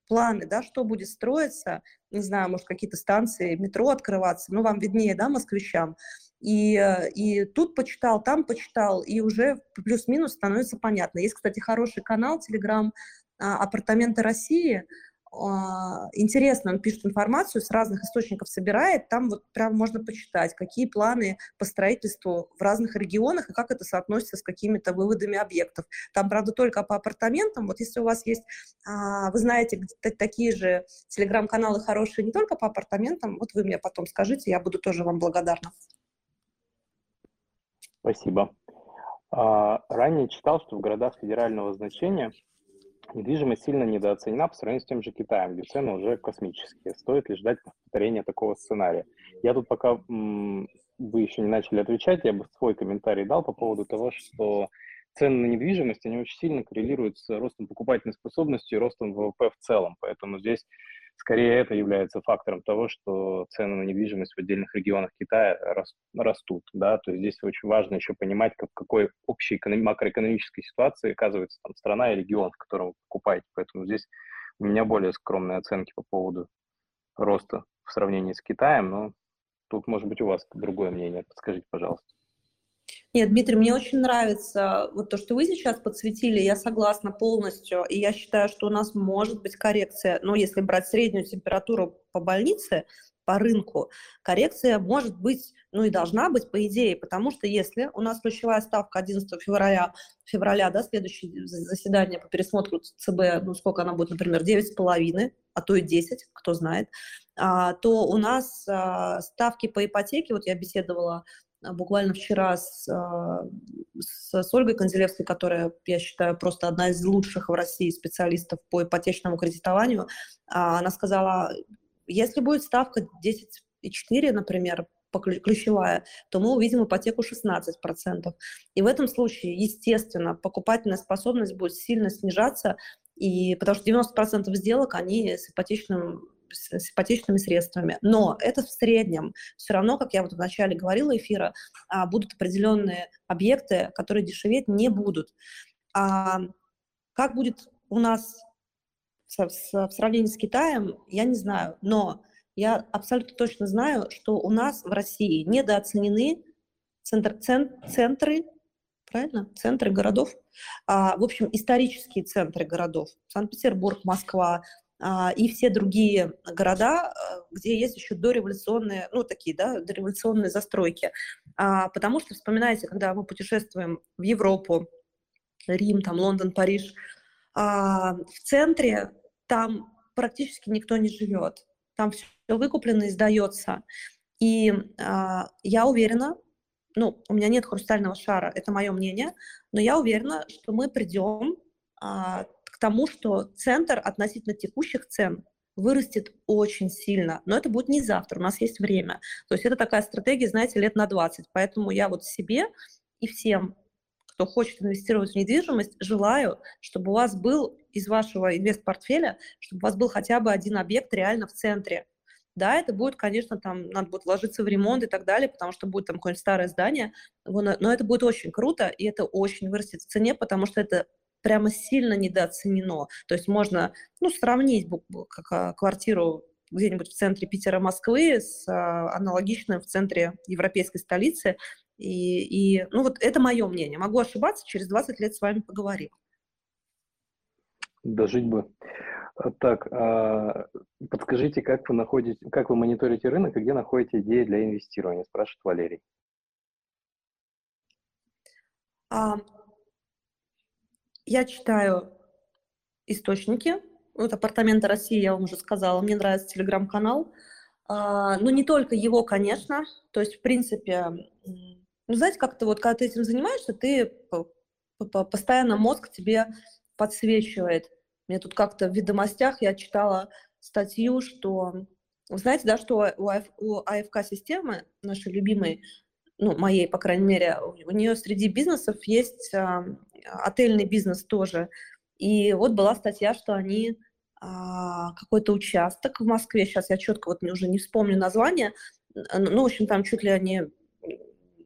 планы, да, что будет строиться, не знаю, может, какие-то станции метро открываться, ну, вам виднее, да, москвичам. И, и тут почитал, там почитал, и уже плюс-минус становится понятно. Есть, кстати, хороший канал, Телеграм «Апартаменты России», интересно, он пишет информацию, с разных источников собирает, там вот прям можно почитать, какие планы по строительству в разных регионах и как это соотносится с какими-то выводами объектов. Там, правда, только по апартаментам. Вот если у вас есть, а, вы знаете, такие же телеграм-каналы хорошие не только по апартаментам, вот вы мне потом скажите, я буду тоже вам благодарна. Спасибо. А, ранее читал, что в городах федерального значения недвижимость сильно недооценена по сравнению с тем же Китаем, где цены уже космические. Стоит ли ждать повторения такого сценария? Я тут пока вы еще не начали отвечать, я бы свой комментарий дал по поводу того, что цены на недвижимость, они очень сильно коррелируют с ростом покупательной способности и ростом ВВП в целом. Поэтому здесь Скорее это является фактором того, что цены на недвижимость в отдельных регионах Китая растут. Да? То есть здесь очень важно еще понимать, как, в какой общей макроэкономической ситуации оказывается там, страна и регион, в котором вы покупаете. Поэтому здесь у меня более скромные оценки по поводу роста в сравнении с Китаем, но тут, может быть, у вас другое мнение. Подскажите, пожалуйста. Нет, Дмитрий, мне очень нравится вот то, что вы сейчас подсветили, я согласна полностью, и я считаю, что у нас может быть коррекция, но если брать среднюю температуру по больнице, по рынку, коррекция может быть, ну и должна быть по идее, потому что если у нас ключевая ставка 11 февраля, февраля, да, следующее заседание по пересмотру ЦБ, ну сколько она будет, например, 9,5, а то и 10, кто знает, а, то у нас а, ставки по ипотеке, вот я беседовала буквально вчера с, с, с Ольгой Конзелевской, которая, я считаю, просто одна из лучших в России специалистов по ипотечному кредитованию, она сказала, если будет ставка 10,4, например, ключевая, то мы увидим ипотеку 16%. И в этом случае, естественно, покупательная способность будет сильно снижаться, и, потому что 90% сделок, они с ипотечным с ипотечными средствами. Но это в среднем. Все равно, как я вот вначале говорила эфира, а, будут определенные объекты, которые дешеветь не будут. А как будет у нас в сравнении с Китаем, я не знаю. Но я абсолютно точно знаю, что у нас в России недооценены центр, цен, центры, правильно, центры городов, а, в общем, исторические центры городов, Санкт-Петербург, Москва, и все другие города, а, где есть еще дореволюционные, ну, такие, да, дореволюционные застройки. А, потому что, вспоминайте, когда мы путешествуем в Европу, Рим, там, Лондон, Париж, а, в центре там практически никто не живет там все выкуплено и сдается. И я уверена, ну, у меня нет хрустального шара, это мое мнение, но я уверена, что мы придем к тому, что центр относительно текущих цен вырастет очень сильно. Но это будет не завтра, у нас есть время. То есть это такая стратегия, знаете, лет на 20. Поэтому я вот себе и всем, кто хочет инвестировать в недвижимость, желаю, чтобы у вас был из вашего инвест-портфеля, чтобы у вас был хотя бы один объект реально в центре. Да, это будет, конечно, там надо будет вложиться в ремонт и так далее, потому что будет там какое-нибудь старое здание, но это будет очень круто, и это очень вырастет в цене, потому что это прямо сильно недооценено. То есть можно ну, сравнить как квартиру где-нибудь в центре Питера, Москвы с а, аналогичным в центре европейской столицы. И, и ну вот это мое мнение. Могу ошибаться, через 20 лет с вами поговорим. Дожить бы. А, так, а, подскажите, как вы находите, как вы мониторите рынок и где находите идеи для инвестирования, спрашивает Валерий. А, я читаю источники. Вот «Апартаменты России», я вам уже сказала, мне нравится телеграм-канал. А, но не только его, конечно. То есть, в принципе, ну, знаете, как-то вот, когда ты этим занимаешься, ты постоянно мозг тебе подсвечивает. Мне тут как-то в ведомостях я читала статью, что... Вы знаете, да, что у, у АФК-системы, нашей любимой, ну, моей, по крайней мере, у нее среди бизнесов есть а, отельный бизнес тоже. И вот была статья, что они а, какой-то участок в Москве, сейчас я четко вот уже не вспомню название, ну, в общем, там чуть ли они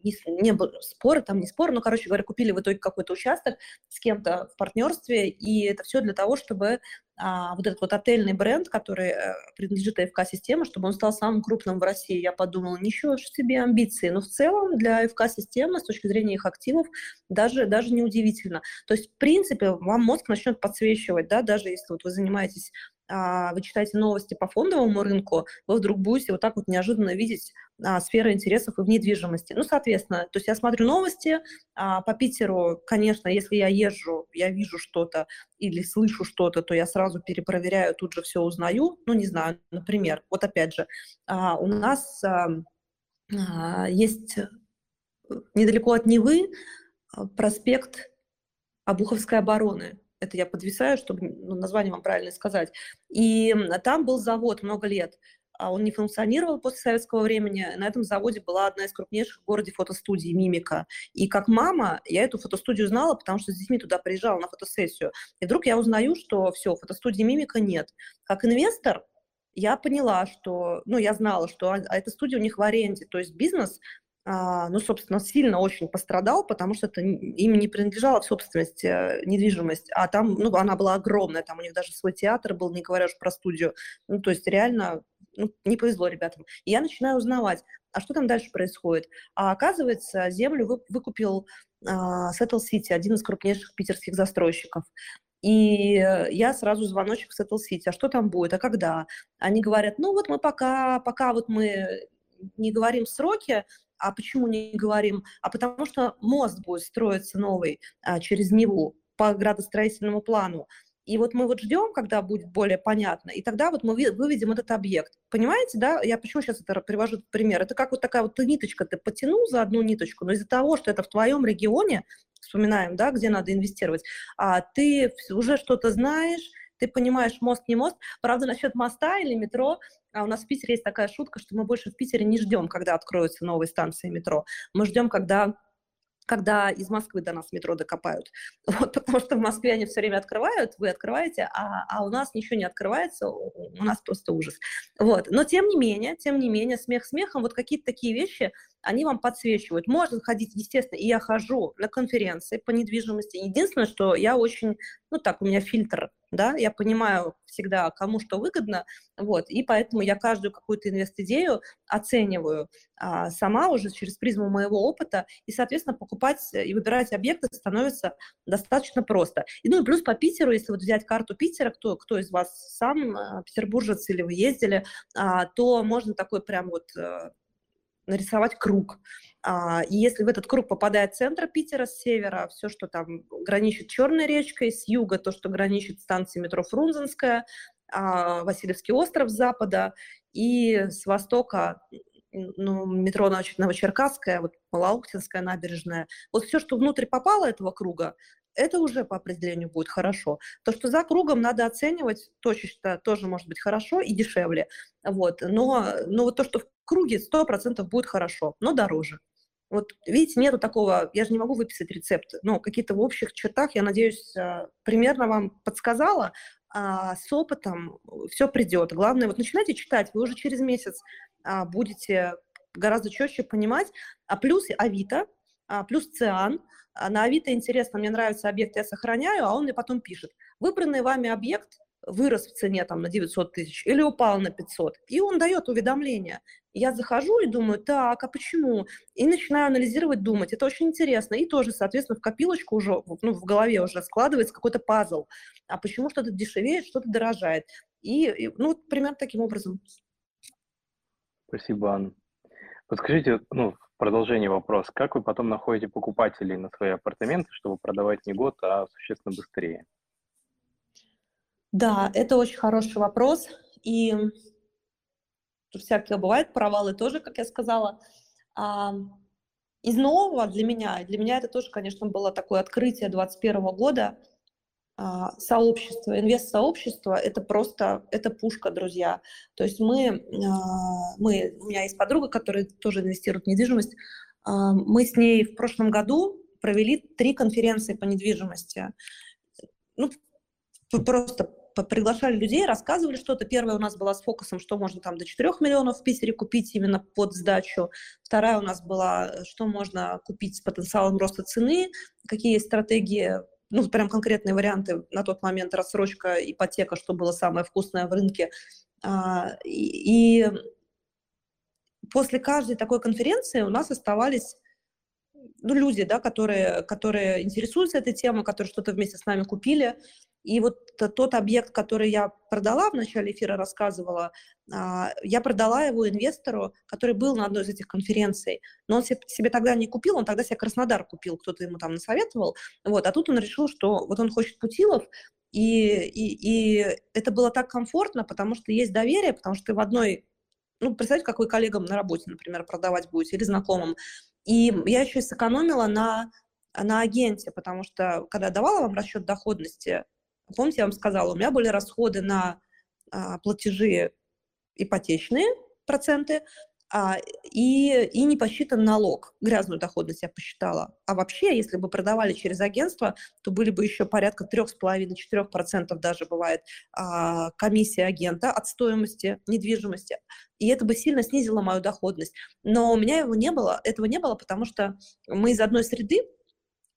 не, не было спора, там не спор, но, короче говоря, купили в итоге какой-то участок с кем-то в партнерстве, и это все для того, чтобы а, вот этот вот отельный бренд, который а, принадлежит АФК-системе, чтобы он стал самым крупным в России. Я подумала, ничего себе амбиции. Но в целом для АФК-системы с точки зрения их активов даже, даже не удивительно. То есть, в принципе, вам мозг начнет подсвечивать, да, даже если вот вы занимаетесь а, вы читаете новости по фондовому рынку, вы вдруг будете вот так вот неожиданно видеть а, сферы интересов и в недвижимости. Ну, соответственно, то есть я смотрю новости а, по Питеру, конечно, если я езжу, я вижу что-то или слышу что-то, то я сразу перепроверяю, тут же все узнаю. Ну, не знаю, например, вот опять же, а, у нас а, есть недалеко от Невы а, проспект Обуховской обороны это я подвисаю, чтобы ну, название вам правильно сказать. И там был завод много лет. А он не функционировал после советского времени. На этом заводе была одна из крупнейших в городе фотостудий «Мимика». И как мама я эту фотостудию знала, потому что с детьми туда приезжала на фотосессию. И вдруг я узнаю, что все, фотостудии «Мимика» нет. Как инвестор я поняла, что, ну, я знала, что а, а эта студия у них в аренде, то есть бизнес а, ну, собственно, сильно очень пострадал, потому что это им не принадлежала в собственности э, недвижимость, а там, ну, она была огромная, там у них даже свой театр был, не говоря уж про студию. Ну, то есть реально ну, не повезло ребятам. И я начинаю узнавать, а что там дальше происходит? А оказывается, землю вы, выкупил а, Settle City, один из крупнейших питерских застройщиков. И я сразу звоночек в Settle City, а что там будет, а когда? Они говорят, ну вот мы пока, пока вот мы не говорим сроки, а почему не говорим? А потому что мост будет строиться новый а, через Неву по градостроительному плану. И вот мы вот ждем, когда будет более понятно, и тогда вот мы выведем этот объект. Понимаете, да? Я почему сейчас это привожу в пример? Это как вот такая вот ниточка, ты потянул за одну ниточку, но из-за того, что это в твоем регионе, вспоминаем, да, где надо инвестировать, а ты уже что-то знаешь, ты понимаешь, мост не мост. Правда, насчет моста или метро, а у нас в Питере есть такая шутка, что мы больше в Питере не ждем, когда откроются новые станции метро. Мы ждем, когда когда из Москвы до нас метро докопают. Вот, потому что в Москве они все время открывают, вы открываете, а, а у нас ничего не открывается, у нас просто ужас. Вот. Но тем не менее, тем не менее, смех смехом, вот какие-то такие вещи, они вам подсвечивают. Можно ходить, естественно, и я хожу на конференции по недвижимости. Единственное, что я очень, ну так, у меня фильтр да, я понимаю всегда, кому что выгодно, вот, и поэтому я каждую какую-то инвест-идею оцениваю а, сама уже через призму моего опыта, и, соответственно, покупать и выбирать объекты становится достаточно просто. И, ну и плюс по Питеру, если вот взять карту Питера, кто, кто из вас сам а, петербуржец или вы ездили, а, то можно такой прям вот а, нарисовать круг. А, и если в этот круг попадает центр Питера с севера, все, что там граничит Черной речкой, с юга то, что граничит станцией метро Фрунзенская, а, Васильевский остров с запада, и с востока ну, метро Новочеркасская, вот Малоухтинская набережная. Вот все, что внутрь попало этого круга, это уже по определению будет хорошо. То, что за кругом надо оценивать, точечно тоже может быть хорошо и дешевле. Вот. Но, но вот то, что в круге, 100% будет хорошо, но дороже. Вот видите, нету такого, я же не могу выписать рецепт, но какие-то в общих чертах, я надеюсь, э, примерно вам подсказала, а с опытом все придет. Главное, вот начинайте читать, вы уже через месяц а, будете гораздо четче понимать. А плюс Авито, а, плюс Циан. А на Авито интересно, мне нравится объект, я сохраняю, а он мне потом пишет. Выбранный вами объект вырос в цене там на 900 тысяч или упал на 500. И он дает уведомление. Я захожу и думаю, так, а почему? И начинаю анализировать, думать. Это очень интересно. И тоже, соответственно, в копилочку уже, ну, в голове уже складывается какой-то пазл. А почему что-то дешевеет, что-то дорожает? И, и ну, примерно таким образом. Спасибо, Анна. Подскажите, ну, продолжение вопрос, как вы потом находите покупателей на свои апартаменты, чтобы продавать не год, а существенно быстрее? Да, это очень хороший вопрос. И всякие бывают провалы тоже, как я сказала. А, из нового для меня, для меня это тоже, конечно, было такое открытие 2021 года, а, сообщество, инвест-сообщество, это просто, это пушка, друзья. То есть мы, а, мы, у меня есть подруга, которая тоже инвестирует в недвижимость, мы с ней в прошлом году провели три конференции по недвижимости. Ну, просто приглашали людей, рассказывали что-то. Первая у нас была с фокусом, что можно там до 4 миллионов в Питере купить именно под сдачу. Вторая у нас была, что можно купить с потенциалом роста цены, какие есть стратегии ну, прям конкретные варианты на тот момент, рассрочка, ипотека, что было самое вкусное в рынке. А, и после каждой такой конференции у нас оставались ну, люди, да, которые, которые интересуются этой темой, которые что-то вместе с нами купили, и вот тот объект, который я продала, в начале эфира рассказывала, а, я продала его инвестору, который был на одной из этих конференций, но он себе тогда не купил, он тогда себе Краснодар купил, кто-то ему там насоветовал, вот, а тут он решил, что вот он хочет Путилов, и, и, и это было так комфортно, потому что есть доверие, потому что ты в одной, ну, представьте, как вы коллегам на работе, например, продавать будете, или знакомым, и я еще и сэкономила на на агенте, потому что когда давала вам расчет доходности, Помните, я вам сказала, у меня были расходы на а, платежи ипотечные проценты, а, и, и не посчитан налог. Грязную доходность я посчитала. А вообще, если бы продавали через агентство, то были бы еще порядка 3,5-4% даже бывает а, комиссия агента от стоимости недвижимости. И это бы сильно снизило мою доходность. Но у меня его не было, этого не было, потому что мы из одной среды,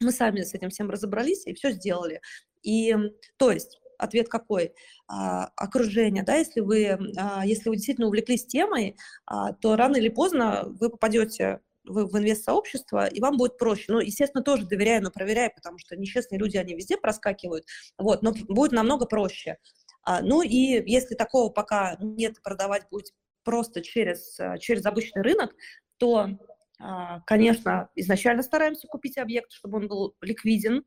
мы сами с этим всем разобрались и все сделали. И, то есть, ответ какой? А, окружение, да, если вы, а, если вы действительно увлеклись темой, а, то рано или поздно вы попадете в, в инвест-сообщество, и вам будет проще. Ну, естественно, тоже доверяю, но проверяю, потому что нечестные люди, они везде проскакивают, вот, но будет намного проще. А, ну и если такого пока нет, продавать будет просто через, через обычный рынок, то, конечно, изначально стараемся купить объект, чтобы он был ликвиден,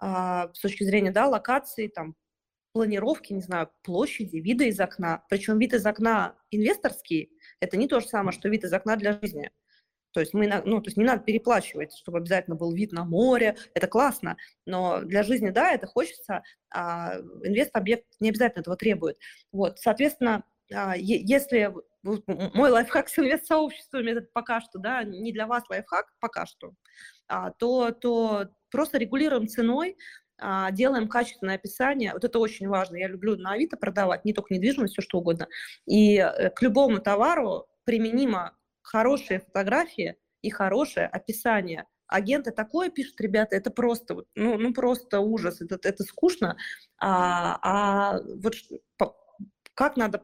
с точки зрения да, локации, там, планировки, не знаю, площади, вида из окна. Причем вид из окна инвесторский – это не то же самое, что вид из окна для жизни. То есть, мы, ну, то есть не надо переплачивать, чтобы обязательно был вид на море, это классно, но для жизни, да, это хочется, а инвест-объект не обязательно этого требует. Вот, соответственно, а, если мой лайфхак с инвест-сообществами, это пока что, да, не для вас лайфхак, пока что, а, то, то просто регулируем ценой, делаем качественное описание. Вот это очень важно. Я люблю на Авито продавать, не только недвижимость, все что угодно. И э, к любому товару применимо хорошие фотографии и хорошее описание. Агенты такое пишут, ребята, это просто, ну, ну просто ужас, это, это скучно. А, а вот как надо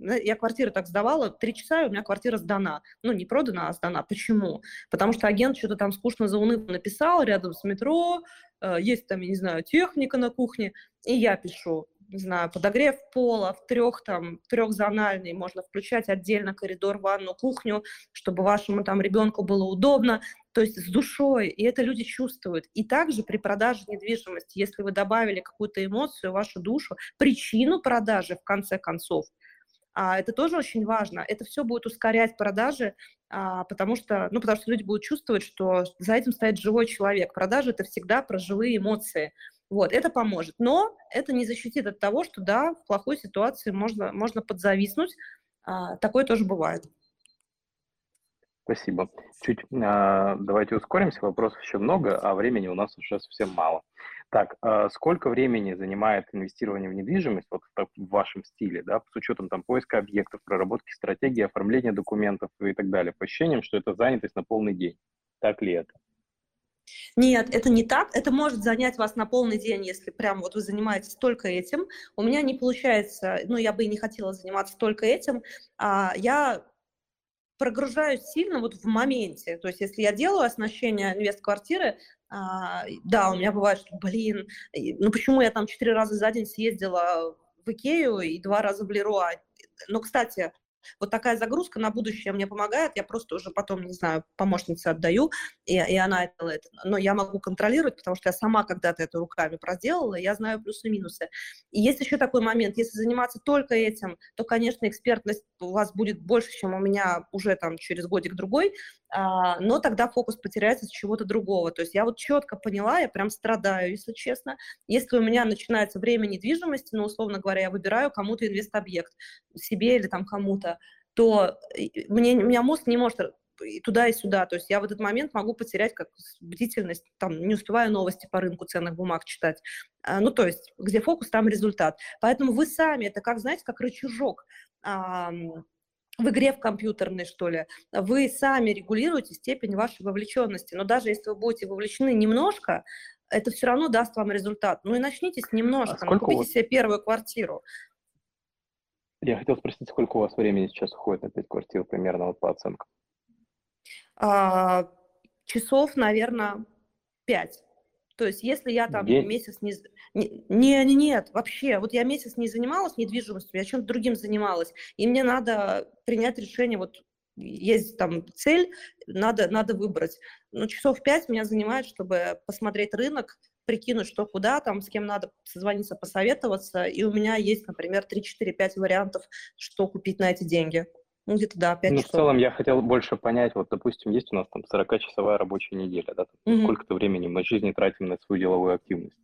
я квартиру так сдавала, три часа, и у меня квартира сдана. Ну, не продана, а сдана. Почему? Потому что агент что-то там скучно заунывно написал рядом с метро, э, есть там, я не знаю, техника на кухне, и я пишу, не знаю, подогрев пола в трех там, трехзональный, можно включать отдельно коридор, ванну, кухню, чтобы вашему там ребенку было удобно, то есть с душой, и это люди чувствуют. И также при продаже недвижимости, если вы добавили какую-то эмоцию, вашу душу, причину продажи в конце концов, а, это тоже очень важно. Это все будет ускорять продажи, а, потому что, ну, потому что люди будут чувствовать, что за этим стоит живой человек. Продажи – это всегда про живые эмоции. Вот, это поможет. Но это не защитит от того, что, да, в плохой ситуации можно, можно подзависнуть. А, такое тоже бывает. Спасибо. Чуть а, давайте ускоримся, вопросов еще много, а времени у нас уже совсем мало. Так, а сколько времени занимает инвестирование в недвижимость вот в вашем стиле, да, с учетом там поиска объектов, проработки стратегии, оформления документов и так далее, по ощущениям, что это занятость на полный день. Так ли это? Нет, это не так. Это может занять вас на полный день, если прям вот вы занимаетесь только этим. У меня не получается, ну, я бы и не хотела заниматься только этим. А, я прогружаюсь сильно вот в моменте. То есть если я делаю оснащение инвест-квартиры, а, да, у меня бывает, что, блин, ну почему я там четыре раза за день съездила в Икею и два раза в Леруа. Но, кстати, вот такая загрузка на будущее мне помогает, я просто уже потом, не знаю, помощнице отдаю, и, и она делает. Но я могу контролировать, потому что я сама когда-то это руками проделала, я знаю плюсы и минусы. И есть еще такой момент, если заниматься только этим, то, конечно, экспертность у вас будет больше, чем у меня уже там через годик-другой, но тогда фокус потеряется с чего-то другого. То есть я вот четко поняла, я прям страдаю, если честно. Если у меня начинается время недвижимости, ну, условно говоря, я выбираю кому-то инвест-объект, себе или там кому-то, то мне, у меня мозг не может и туда и сюда. То есть я в этот момент могу потерять как бдительность, там, не успеваю новости по рынку ценных бумаг читать. А, ну, то есть, где фокус, там результат. Поэтому вы сами, это как, знаете, как рычажок в игре в компьютерной, что ли, вы сами регулируете степень вашей вовлеченности. Но даже если вы будете вовлечены немножко, это все равно даст вам результат. Ну и начните с немножко, а ну, купите вас... себе первую квартиру. Я хотел спросить, сколько у вас времени сейчас уходит на пять квартир примерно вот по оценкам? А, часов, наверное, пять. То есть, если я там День? месяц не... не... Не, нет, вообще, вот я месяц не занималась недвижимостью, я чем-то другим занималась, и мне надо принять решение, вот есть там цель, надо, надо выбрать. Ну, часов пять меня занимает, чтобы посмотреть рынок, прикинуть, что куда, там, с кем надо созвониться, посоветоваться, и у меня есть, например, 3-4-5 вариантов, что купить на эти деньги. Ну, где-то, да, 5 ну, часов. в целом я хотел больше понять, вот, допустим, есть у нас там 40-часовая рабочая неделя, да, угу. сколько-то времени мы жизни тратим на свою деловую активность.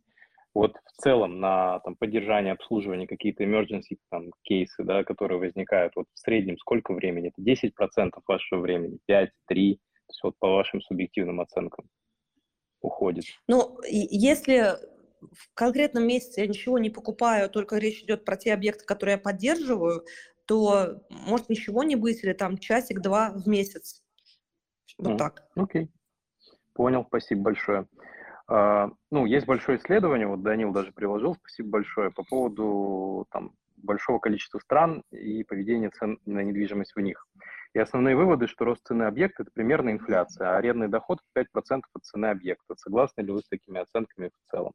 Вот в целом на там, поддержание, обслуживание, какие-то emergency там, кейсы, да, которые возникают, вот в среднем сколько времени? Это 10% вашего времени, 5, 3, то есть вот по вашим субъективным оценкам уходит. Ну, если в конкретном месяце я ничего не покупаю, только речь идет про те объекты, которые я поддерживаю, то может ничего не быть, или там часик-два в месяц. Вот mm. так. Окей. Okay. Понял, спасибо большое. Uh, ну, есть большое исследование, вот Данил даже приложил, спасибо большое, по поводу там, большого количества стран и поведения цен на недвижимость в них. И основные выводы, что рост цены объекта – это примерно инфляция, а арендный доход – 5% от цены объекта. Согласны ли вы с такими оценками в целом?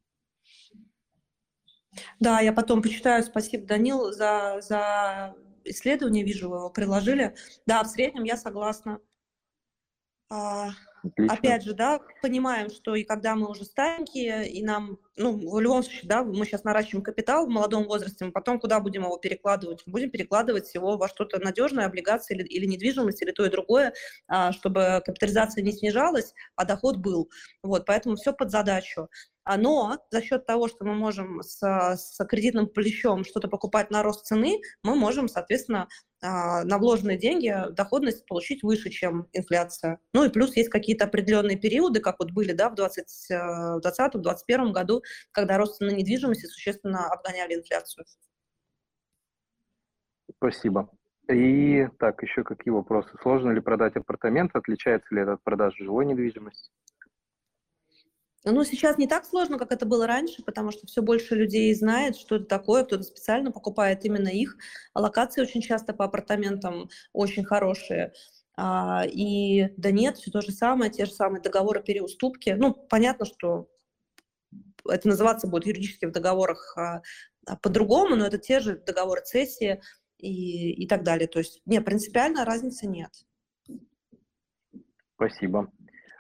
Да, я потом почитаю. Спасибо, Данил, за, за исследование, вижу, вы его приложили. Да, в среднем я согласна. А... Отлично. опять же, да, понимаем, что и когда мы уже старенькие, и нам, ну, в любом случае, да, мы сейчас наращиваем капитал в молодом возрасте, мы потом куда будем его перекладывать? Будем перекладывать его во что-то надежное, облигации или, или недвижимость, или то и другое, а, чтобы капитализация не снижалась, а доход был. Вот, поэтому все под задачу. А, но за счет того, что мы можем с, с кредитным плечом что-то покупать на рост цены, мы можем, соответственно, а, на вложенные деньги доходность получить выше, чем инфляция. Ну и плюс есть какие-то определенные периоды, как вот были да, в 2020-2021 году, когда рост цены недвижимости существенно обгоняли инфляцию. Спасибо. И так, еще какие вопросы? Сложно ли продать апартамент? Отличается ли это от продажи жилой недвижимости? Ну, сейчас не так сложно, как это было раньше, потому что все больше людей знает, что это такое, кто-то специально покупает именно их. А локации очень часто по апартаментам очень хорошие. А, и да нет, все то же самое, те же самые договоры переуступки. Ну, понятно, что это называться будет юридически в договорах а, а по-другому, но это те же договоры цессии и, и так далее. То есть, нет, принципиально разницы нет. Спасибо.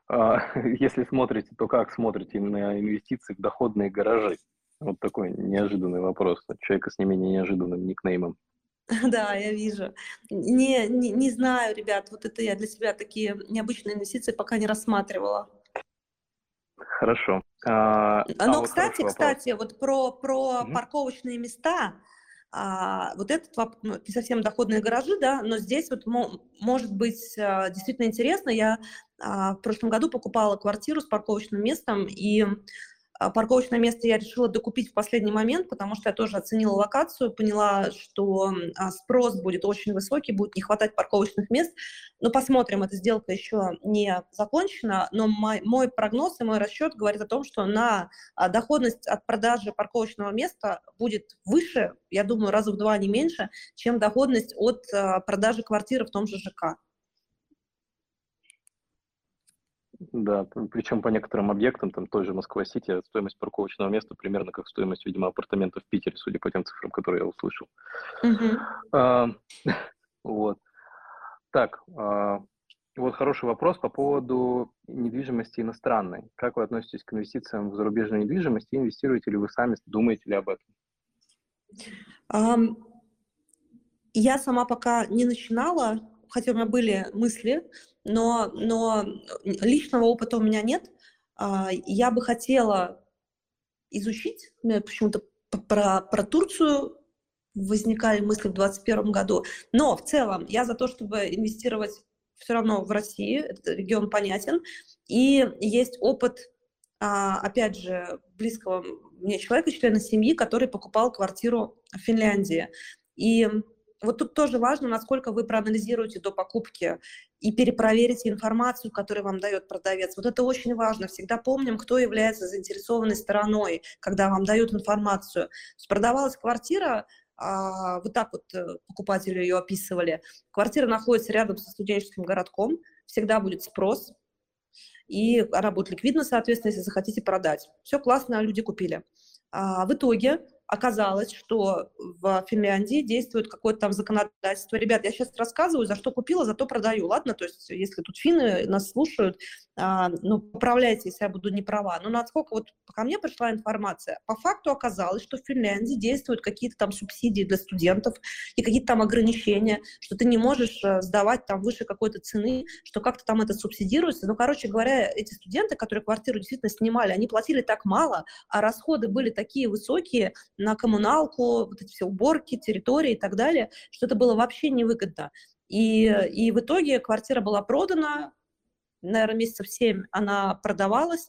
А, если смотрите, то как смотрите на инвестиции в доходные гаражи? Вот такой неожиданный вопрос от человека с не менее неожиданным никнеймом. Да, я вижу. Не, не, не знаю, ребят, вот это я для себя такие необычные инвестиции пока не рассматривала. Хорошо. А, а Но, вот кстати, кстати, вот про, про угу. парковочные места, а, вот этот ну, не совсем доходные гаражи, да, но здесь вот может быть а, действительно интересно. Я а, в прошлом году покупала квартиру с парковочным местом, и парковочное место я решила докупить в последний момент, потому что я тоже оценила локацию, поняла, что а, спрос будет очень высокий, будет не хватать парковочных мест. Но посмотрим, эта сделка еще не закончена, но мой, мой прогноз и мой расчет говорит о том, что на доходность от продажи парковочного места будет выше, я думаю, раза в два, не меньше, чем доходность от продажи квартиры в том же ЖК. Да, причем по некоторым объектам, там той же Москва-Сити, стоимость парковочного места примерно как стоимость, видимо, апартаментов в Питере, судя по тем цифрам, которые я услышал. А, вот. Так, а, вот хороший вопрос по поводу недвижимости иностранной. Как вы относитесь к инвестициям в зарубежную недвижимость и инвестируете ли вы сами, думаете ли об этом? Um, я сама пока не начинала, хотя у меня были мысли, но, но личного опыта у меня нет. А, я бы хотела изучить, почему-то про, про Турцию возникали мысли в 2021 году. Но в целом я за то, чтобы инвестировать все равно в России, этот регион понятен, и есть опыт, а, опять же, близкого мне человека, члена семьи, который покупал квартиру в Финляндии. И вот тут тоже важно, насколько вы проанализируете до покупки и перепроверите информацию, которую вам дает продавец. Вот это очень важно. Всегда помним, кто является заинтересованной стороной, когда вам дают информацию. Продавалась квартира, а, вот так вот э, покупатели ее описывали. Квартира находится рядом со студенческим городком, всегда будет спрос, и она будет ликвидна, соответственно, если захотите продать. Все классно, люди купили. А в итоге оказалось, что в Финляндии действует какое-то там законодательство. Ребят, я сейчас рассказываю, за что купила, за то продаю, ладно? То есть если тут финны нас слушают, а, ну, поправляйте, если я буду не права. Но насколько вот ко мне пришла информация, по факту оказалось, что в Финляндии действуют какие-то там субсидии для студентов и какие-то там ограничения, что ты не можешь э, сдавать там выше какой-то цены, что как-то там это субсидируется. Ну, короче говоря, эти студенты, которые квартиру действительно снимали, они платили так мало, а расходы были такие высокие на коммуналку, вот эти все уборки, территории и так далее, что это было вообще невыгодно. И, и в итоге квартира была продана, наверное, месяцев 7 она продавалась.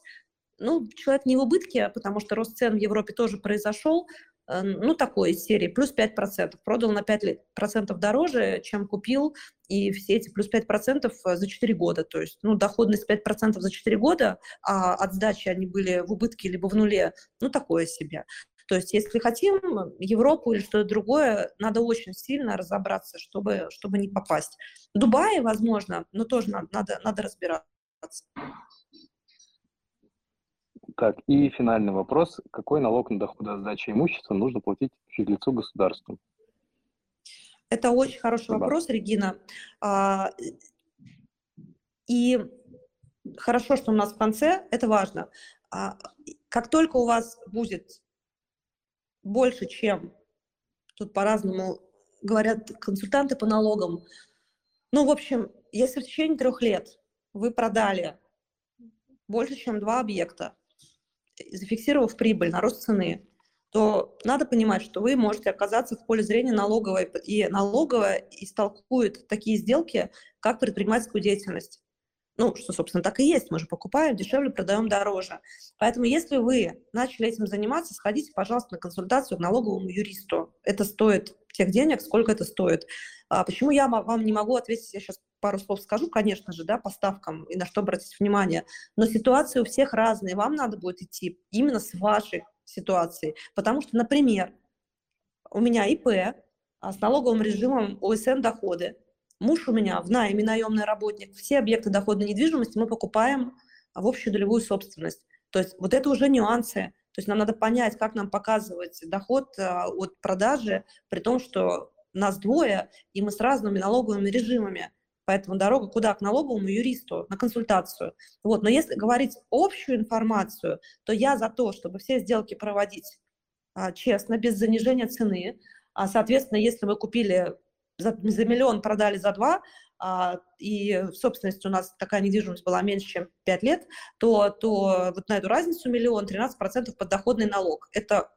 Ну, человек не в убытке, потому что рост цен в Европе тоже произошел, э, ну, такой из серии, плюс 5%. Продал на 5% дороже, чем купил, и все эти плюс 5% за 4 года. То есть, ну, доходность 5% за 4 года, а от сдачи они были в убытке либо в нуле, ну, такое себе. То есть, если хотим Европу или что-то другое, надо очень сильно разобраться, чтобы, чтобы не попасть. Дубай, возможно, но тоже надо, надо, надо разбираться. Так, и финальный вопрос. Какой налог на доход от сдачи имущества нужно платить физлицу государству? Это очень хороший Спасибо. вопрос, Регина. А, и хорошо, что у нас в конце, это важно. А, как только у вас будет больше, чем, тут по-разному говорят консультанты по налогам, ну, в общем, если в течение трех лет вы продали больше, чем два объекта, зафиксировав прибыль на рост цены, то надо понимать, что вы можете оказаться в поле зрения налоговой, и налоговая истолкует такие сделки, как предпринимательскую деятельность. Ну, что, собственно, так и есть. Мы же покупаем дешевле, продаем дороже. Поэтому, если вы начали этим заниматься, сходите, пожалуйста, на консультацию к налоговому юристу. Это стоит тех денег, сколько это стоит. А почему я вам не могу ответить, я сейчас пару слов скажу, конечно же, да, по ставкам и на что обратить внимание, но ситуации у всех разные, вам надо будет идти именно с вашей ситуацией, потому что, например, у меня ИП а с налоговым режимом ОСН доходы, муж у меня в найме наемный работник, все объекты доходной недвижимости мы покупаем в общую долевую собственность. То есть вот это уже нюансы. То есть нам надо понять, как нам показывать доход а, от продажи, при том, что нас двое, и мы с разными налоговыми режимами. Поэтому дорога куда? К налоговому юристу, на консультацию. Вот. Но если говорить общую информацию, то я за то, чтобы все сделки проводить а, честно, без занижения цены. А, соответственно, если вы купили за, за миллион, продали за два, а, и в собственности у нас такая недвижимость была меньше, чем 5 лет, то, то вот на эту разницу миллион 13% подоходный налог. Это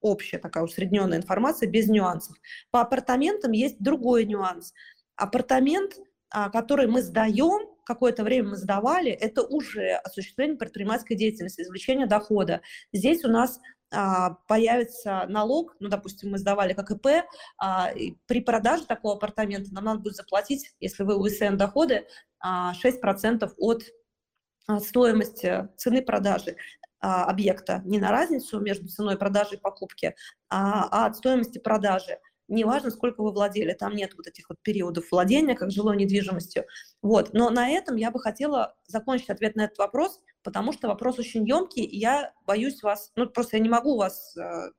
общая такая усредненная информация без нюансов. По апартаментам есть другой нюанс – апартамент, а, который мы сдаем, какое-то время мы сдавали, это уже осуществление предпринимательской деятельности, извлечение дохода. Здесь у нас а, появится налог, ну, допустим, мы сдавали как ИП, а, при продаже такого апартамента нам надо будет заплатить, если вы УСН доходы, 6% от стоимости цены продажи объекта, не на разницу между ценой продажи и покупки, а от стоимости продажи неважно, сколько вы владели, там нет вот этих вот периодов владения, как жилой недвижимостью. Вот. Но на этом я бы хотела закончить ответ на этот вопрос, потому что вопрос очень емкий, и я боюсь вас, ну просто я не могу вас э,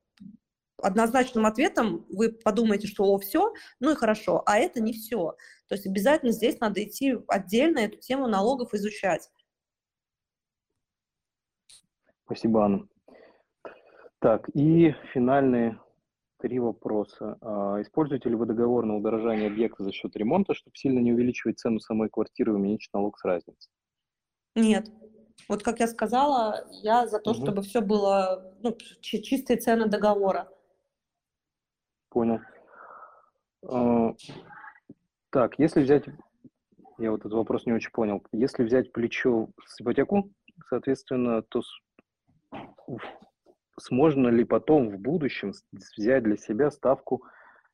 однозначным ответом, вы подумаете, что о, все, ну и хорошо, а это не все. То есть обязательно здесь надо идти отдельно эту тему налогов изучать. Спасибо, Анна. Так, и финальный Три вопроса. А, используете ли вы договор на удорожание объекта за счет ремонта, чтобы сильно не увеличивать цену самой квартиры и уменьшить налог с разницы? Нет. Вот как я сказала, я за то, угу. чтобы все было ну, чистые цены договора. Понял. А, так, если взять, я вот этот вопрос не очень понял, если взять плечо с ипотеку, соответственно, то сможно ли потом в будущем взять для себя ставку,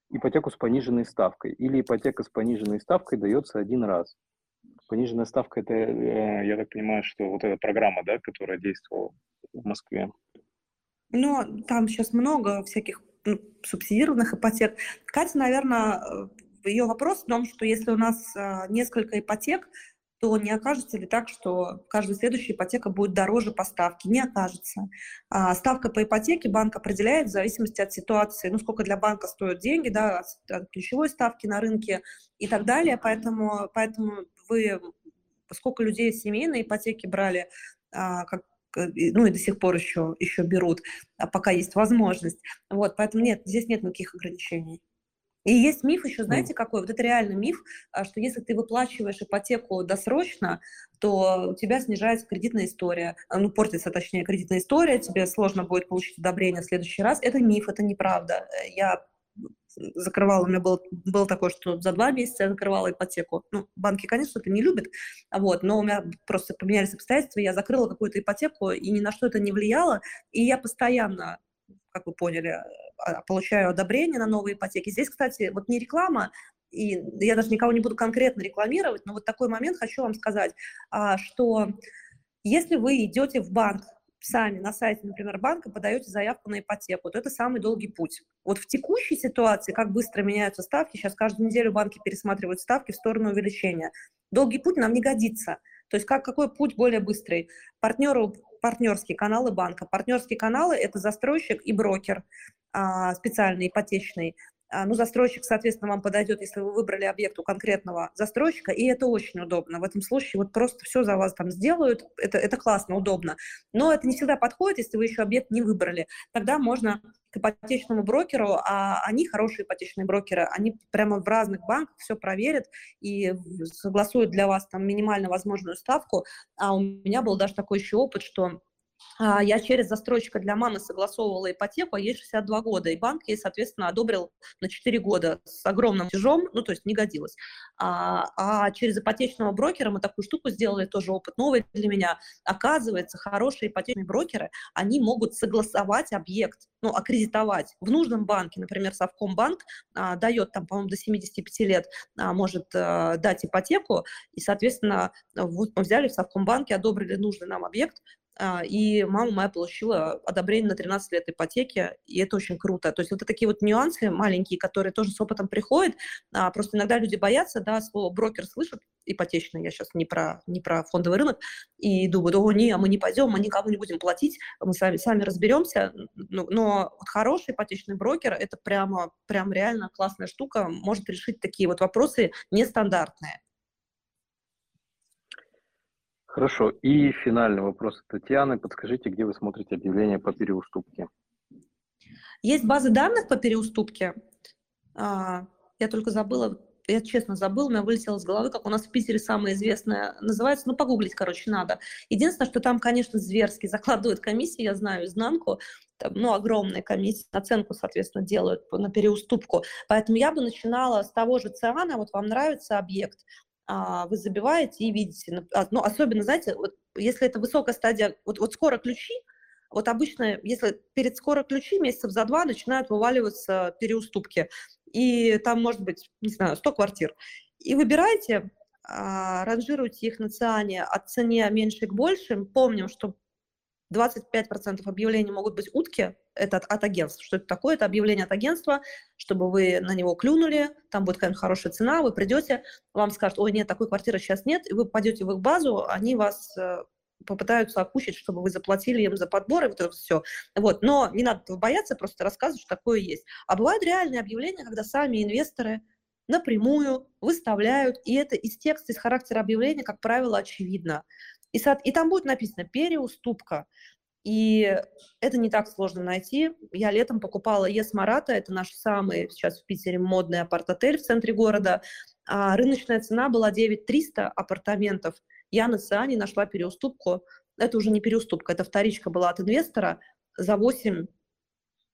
ипотеку с пониженной ставкой? Или ипотека с пониженной ставкой дается один раз? Пониженная ставка – это, э, я так понимаю, что вот эта программа, да, которая действовала в Москве. Ну, там сейчас много всяких ну, субсидированных ипотек. Катя, наверное, э, ее вопрос в том, что если у нас э, несколько ипотек, то не окажется ли так, что каждая следующая ипотека будет дороже по ставке? Не окажется. А ставка по ипотеке банк определяет в зависимости от ситуации, ну, сколько для банка стоят деньги, да, от, ключевой ставки на рынке и так далее. Поэтому, поэтому вы, сколько людей семейные ипотеки брали, а, как, ну и до сих пор еще, еще берут, а пока есть возможность. Вот, поэтому нет, здесь нет никаких ограничений. И есть миф еще, знаете, какой? Вот это реальный миф, а, что если ты выплачиваешь ипотеку досрочно, то у тебя снижается кредитная история, а, ну, портится, точнее, кредитная история, тебе сложно будет получить одобрение в следующий раз. Это миф, это неправда. Я закрывала, у меня было, было такое, что за два месяца я закрывала ипотеку. Ну, банки, конечно, это не любят, вот, но у меня просто поменялись обстоятельства, я закрыла какую-то ипотеку, и ни на что это не влияло, и я постоянно как вы поняли, а, получаю одобрение на новые ипотеки. Здесь, кстати, вот не реклама, и я даже никого не буду конкретно рекламировать, но вот такой момент хочу вам сказать, а, что если вы идете в банк сами на сайте, например, банка, подаете заявку на ипотеку, то это самый долгий путь. Вот в текущей ситуации, как быстро меняются ставки, сейчас каждую неделю банки пересматривают ставки в сторону увеличения. Долгий путь нам не годится. То есть как, какой путь более быстрый? Партнеру партнерские каналы банка. Партнерские каналы – это застройщик и брокер а, специальный, ипотечный. А, ну, застройщик, соответственно, вам подойдет, если вы выбрали объект у конкретного застройщика, и это очень удобно. В этом случае вот просто все за вас там сделают, это, это классно, удобно. Но это не всегда подходит, если вы еще объект не выбрали. Тогда можно к ипотечному брокеру, а они хорошие ипотечные брокеры, они прямо в разных банках все проверят и согласуют для вас там минимально возможную ставку. А у меня был даже такой еще опыт, что я через застройщика для мамы согласовывала ипотеку, а ей 62 года, и банк ей, соответственно, одобрил на 4 года с огромным тяжом, ну, то есть не годилось. А, а через ипотечного брокера мы такую штуку сделали, тоже опыт новый для меня. Оказывается, хорошие ипотечные брокеры, они могут согласовать объект, ну, аккредитовать в нужном банке, например, Совкомбанк а, дает там, по-моему, до 75 лет а, может а, дать ипотеку, и, соответственно, вот мы взяли в Совкомбанке, одобрили нужный нам объект, а, и мама моя получила одобрение на 13 лет ипотеки, и это очень круто. То есть вот такие вот нюансы маленькие, которые тоже с опытом приходят. А, просто иногда люди боятся, да, слово брокер слышат, ипотечный, я сейчас не про, не про фондовый рынок, и думают, о, не, а мы не пойдем, мы никому не будем платить, мы сами, сами разберемся. Но, но вот хороший ипотечный брокер – это прямо, прям реально классная штука, может решить такие вот вопросы нестандартные. Хорошо. И финальный вопрос Татьяны. Подскажите, где вы смотрите объявления по переуступке? Есть базы данных по переуступке. А, я только забыла, я честно забыла, у меня вылетело с головы, как у нас в Питере самая известная называется, ну, погуглить, короче, надо. Единственное, что там, конечно, зверски закладывают комиссии, я знаю изнанку, там, ну, огромные комиссии, оценку, соответственно, делают на переуступку. Поэтому я бы начинала с того же ЦИАНа, вот вам нравится объект, а, вы забиваете и видите. А, ну, особенно, знаете, вот, если это высокая стадия, вот, вот скоро ключи, вот обычно, если перед скоро ключи месяцев за два начинают вываливаться переуступки, и там может быть, не знаю, 100 квартир. И выбираете, а, ранжируйте их на циане от цене меньше к большим. Помним, что 25% объявлений могут быть утки, это от, агентства. Что это такое? Это объявление от агентства, чтобы вы на него клюнули, там будет какая-нибудь хорошая цена, вы придете, вам скажут, ой, нет, такой квартиры сейчас нет, и вы пойдете в их базу, они вас э, попытаются окучить, чтобы вы заплатили им за подбор и вот это все. Вот. Но не надо бояться, просто рассказывать, что такое есть. А бывают реальные объявления, когда сами инвесторы напрямую выставляют, и это из текста, из характера объявления, как правило, очевидно. И, и там будет написано «переуступка». И это не так сложно найти. Я летом покупала ЕС Марата, это наш самый сейчас в Питере модный апарт-отель в центре города. А рыночная цена была 9300 апартаментов. Я на Циане нашла переуступку. Это уже не переуступка, это вторичка была от инвестора за 8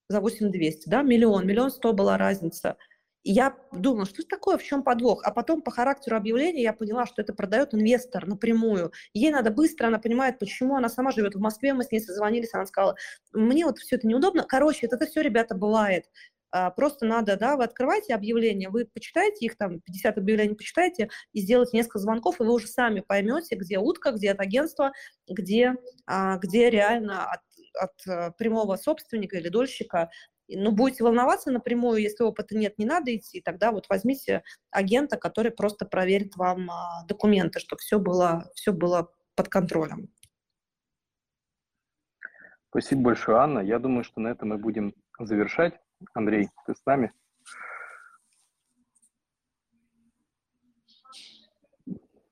за 8200, да, миллион, миллион сто была разница. Я думала, что это такое, в чем подвох? А потом по характеру объявления я поняла, что это продает инвестор напрямую. Ей надо быстро, она понимает, почему она сама живет в Москве, мы с ней созвонились, она сказала, мне вот все это неудобно. Короче, это, это все, ребята, бывает. А, просто надо, да, вы открываете объявления, вы почитаете их, там, 50 объявлений почитаете и сделаете несколько звонков, и вы уже сами поймете, где утка, где от агентства, где, а, где реально от, от э, прямого собственника или дольщика ну, будете волноваться напрямую, если опыта нет, не надо идти, тогда вот возьмите агента, который просто проверит вам а, документы, чтобы все было, все было под контролем. Спасибо большое, Анна. Я думаю, что на этом мы будем завершать. Андрей, ты с нами?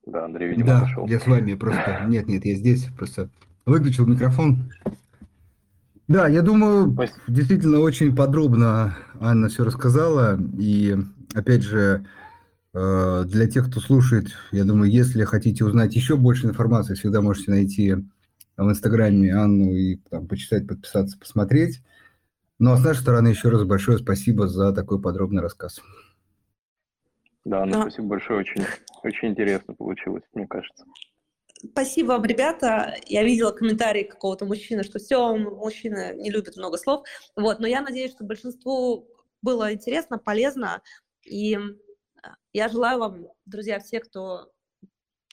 Да, Андрей, видимо, да, пошел. я с вами просто... Нет, нет, я здесь, просто выключил микрофон. Да, я думаю, Спасибо. действительно очень подробно Анна все рассказала. И опять же, э, для тех, кто слушает, я думаю, если хотите узнать еще больше информации, всегда можете найти в Инстаграме Анну и там, почитать, подписаться, посмотреть. Ну а с нашей стороны еще раз большое спасибо за такой подробный рассказ. Да, Анна, а. спасибо большое, очень, очень интересно получилось, мне кажется. Спасибо вам, ребята. Я видела комментарии какого-то мужчины, что все, мужчины не любят много слов. Вот, но я надеюсь, что большинству было интересно, полезно. И а, я желаю вам, друзья, все, кто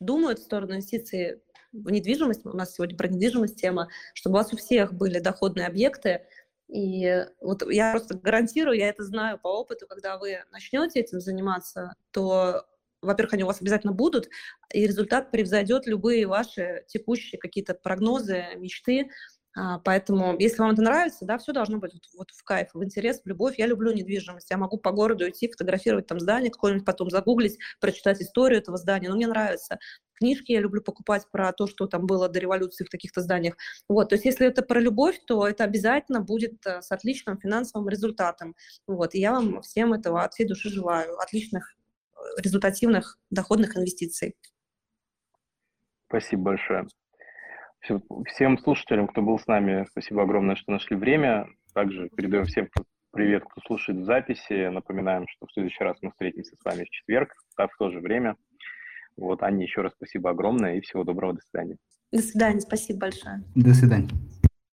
думают в сторону инвестиций в недвижимость, у нас сегодня про недвижимость тема, чтобы у вас у всех были доходные объекты. И вот я просто гарантирую, я это знаю по опыту, когда вы начнете этим заниматься, то во-первых, они у вас обязательно будут, и результат превзойдет любые ваши текущие какие-то прогнозы, мечты. А, поэтому, если вам это нравится, да, все должно быть вот, вот в кайф, в интерес, в любовь. Я люблю недвижимость. Я могу по городу идти, фотографировать там здание, какое-нибудь потом загуглить, прочитать историю этого здания. Но мне нравится. Книжки я люблю покупать про то, что там было до революции в таких-то зданиях. Вот, то есть если это про любовь, то это обязательно будет э, с отличным финансовым результатом. Вот, и я вам всем этого от всей души желаю. Отличных, результативных, доходных инвестиций. Спасибо большое. Всем слушателям, кто был с нами, спасибо огромное, что нашли время. Также передаем всем привет, кто слушает в записи. Напоминаем, что в следующий раз мы встретимся с вами в четверг, так в то же время. Вот, Аня, еще раз спасибо огромное и всего доброго, до свидания. До свидания, спасибо большое. До свидания.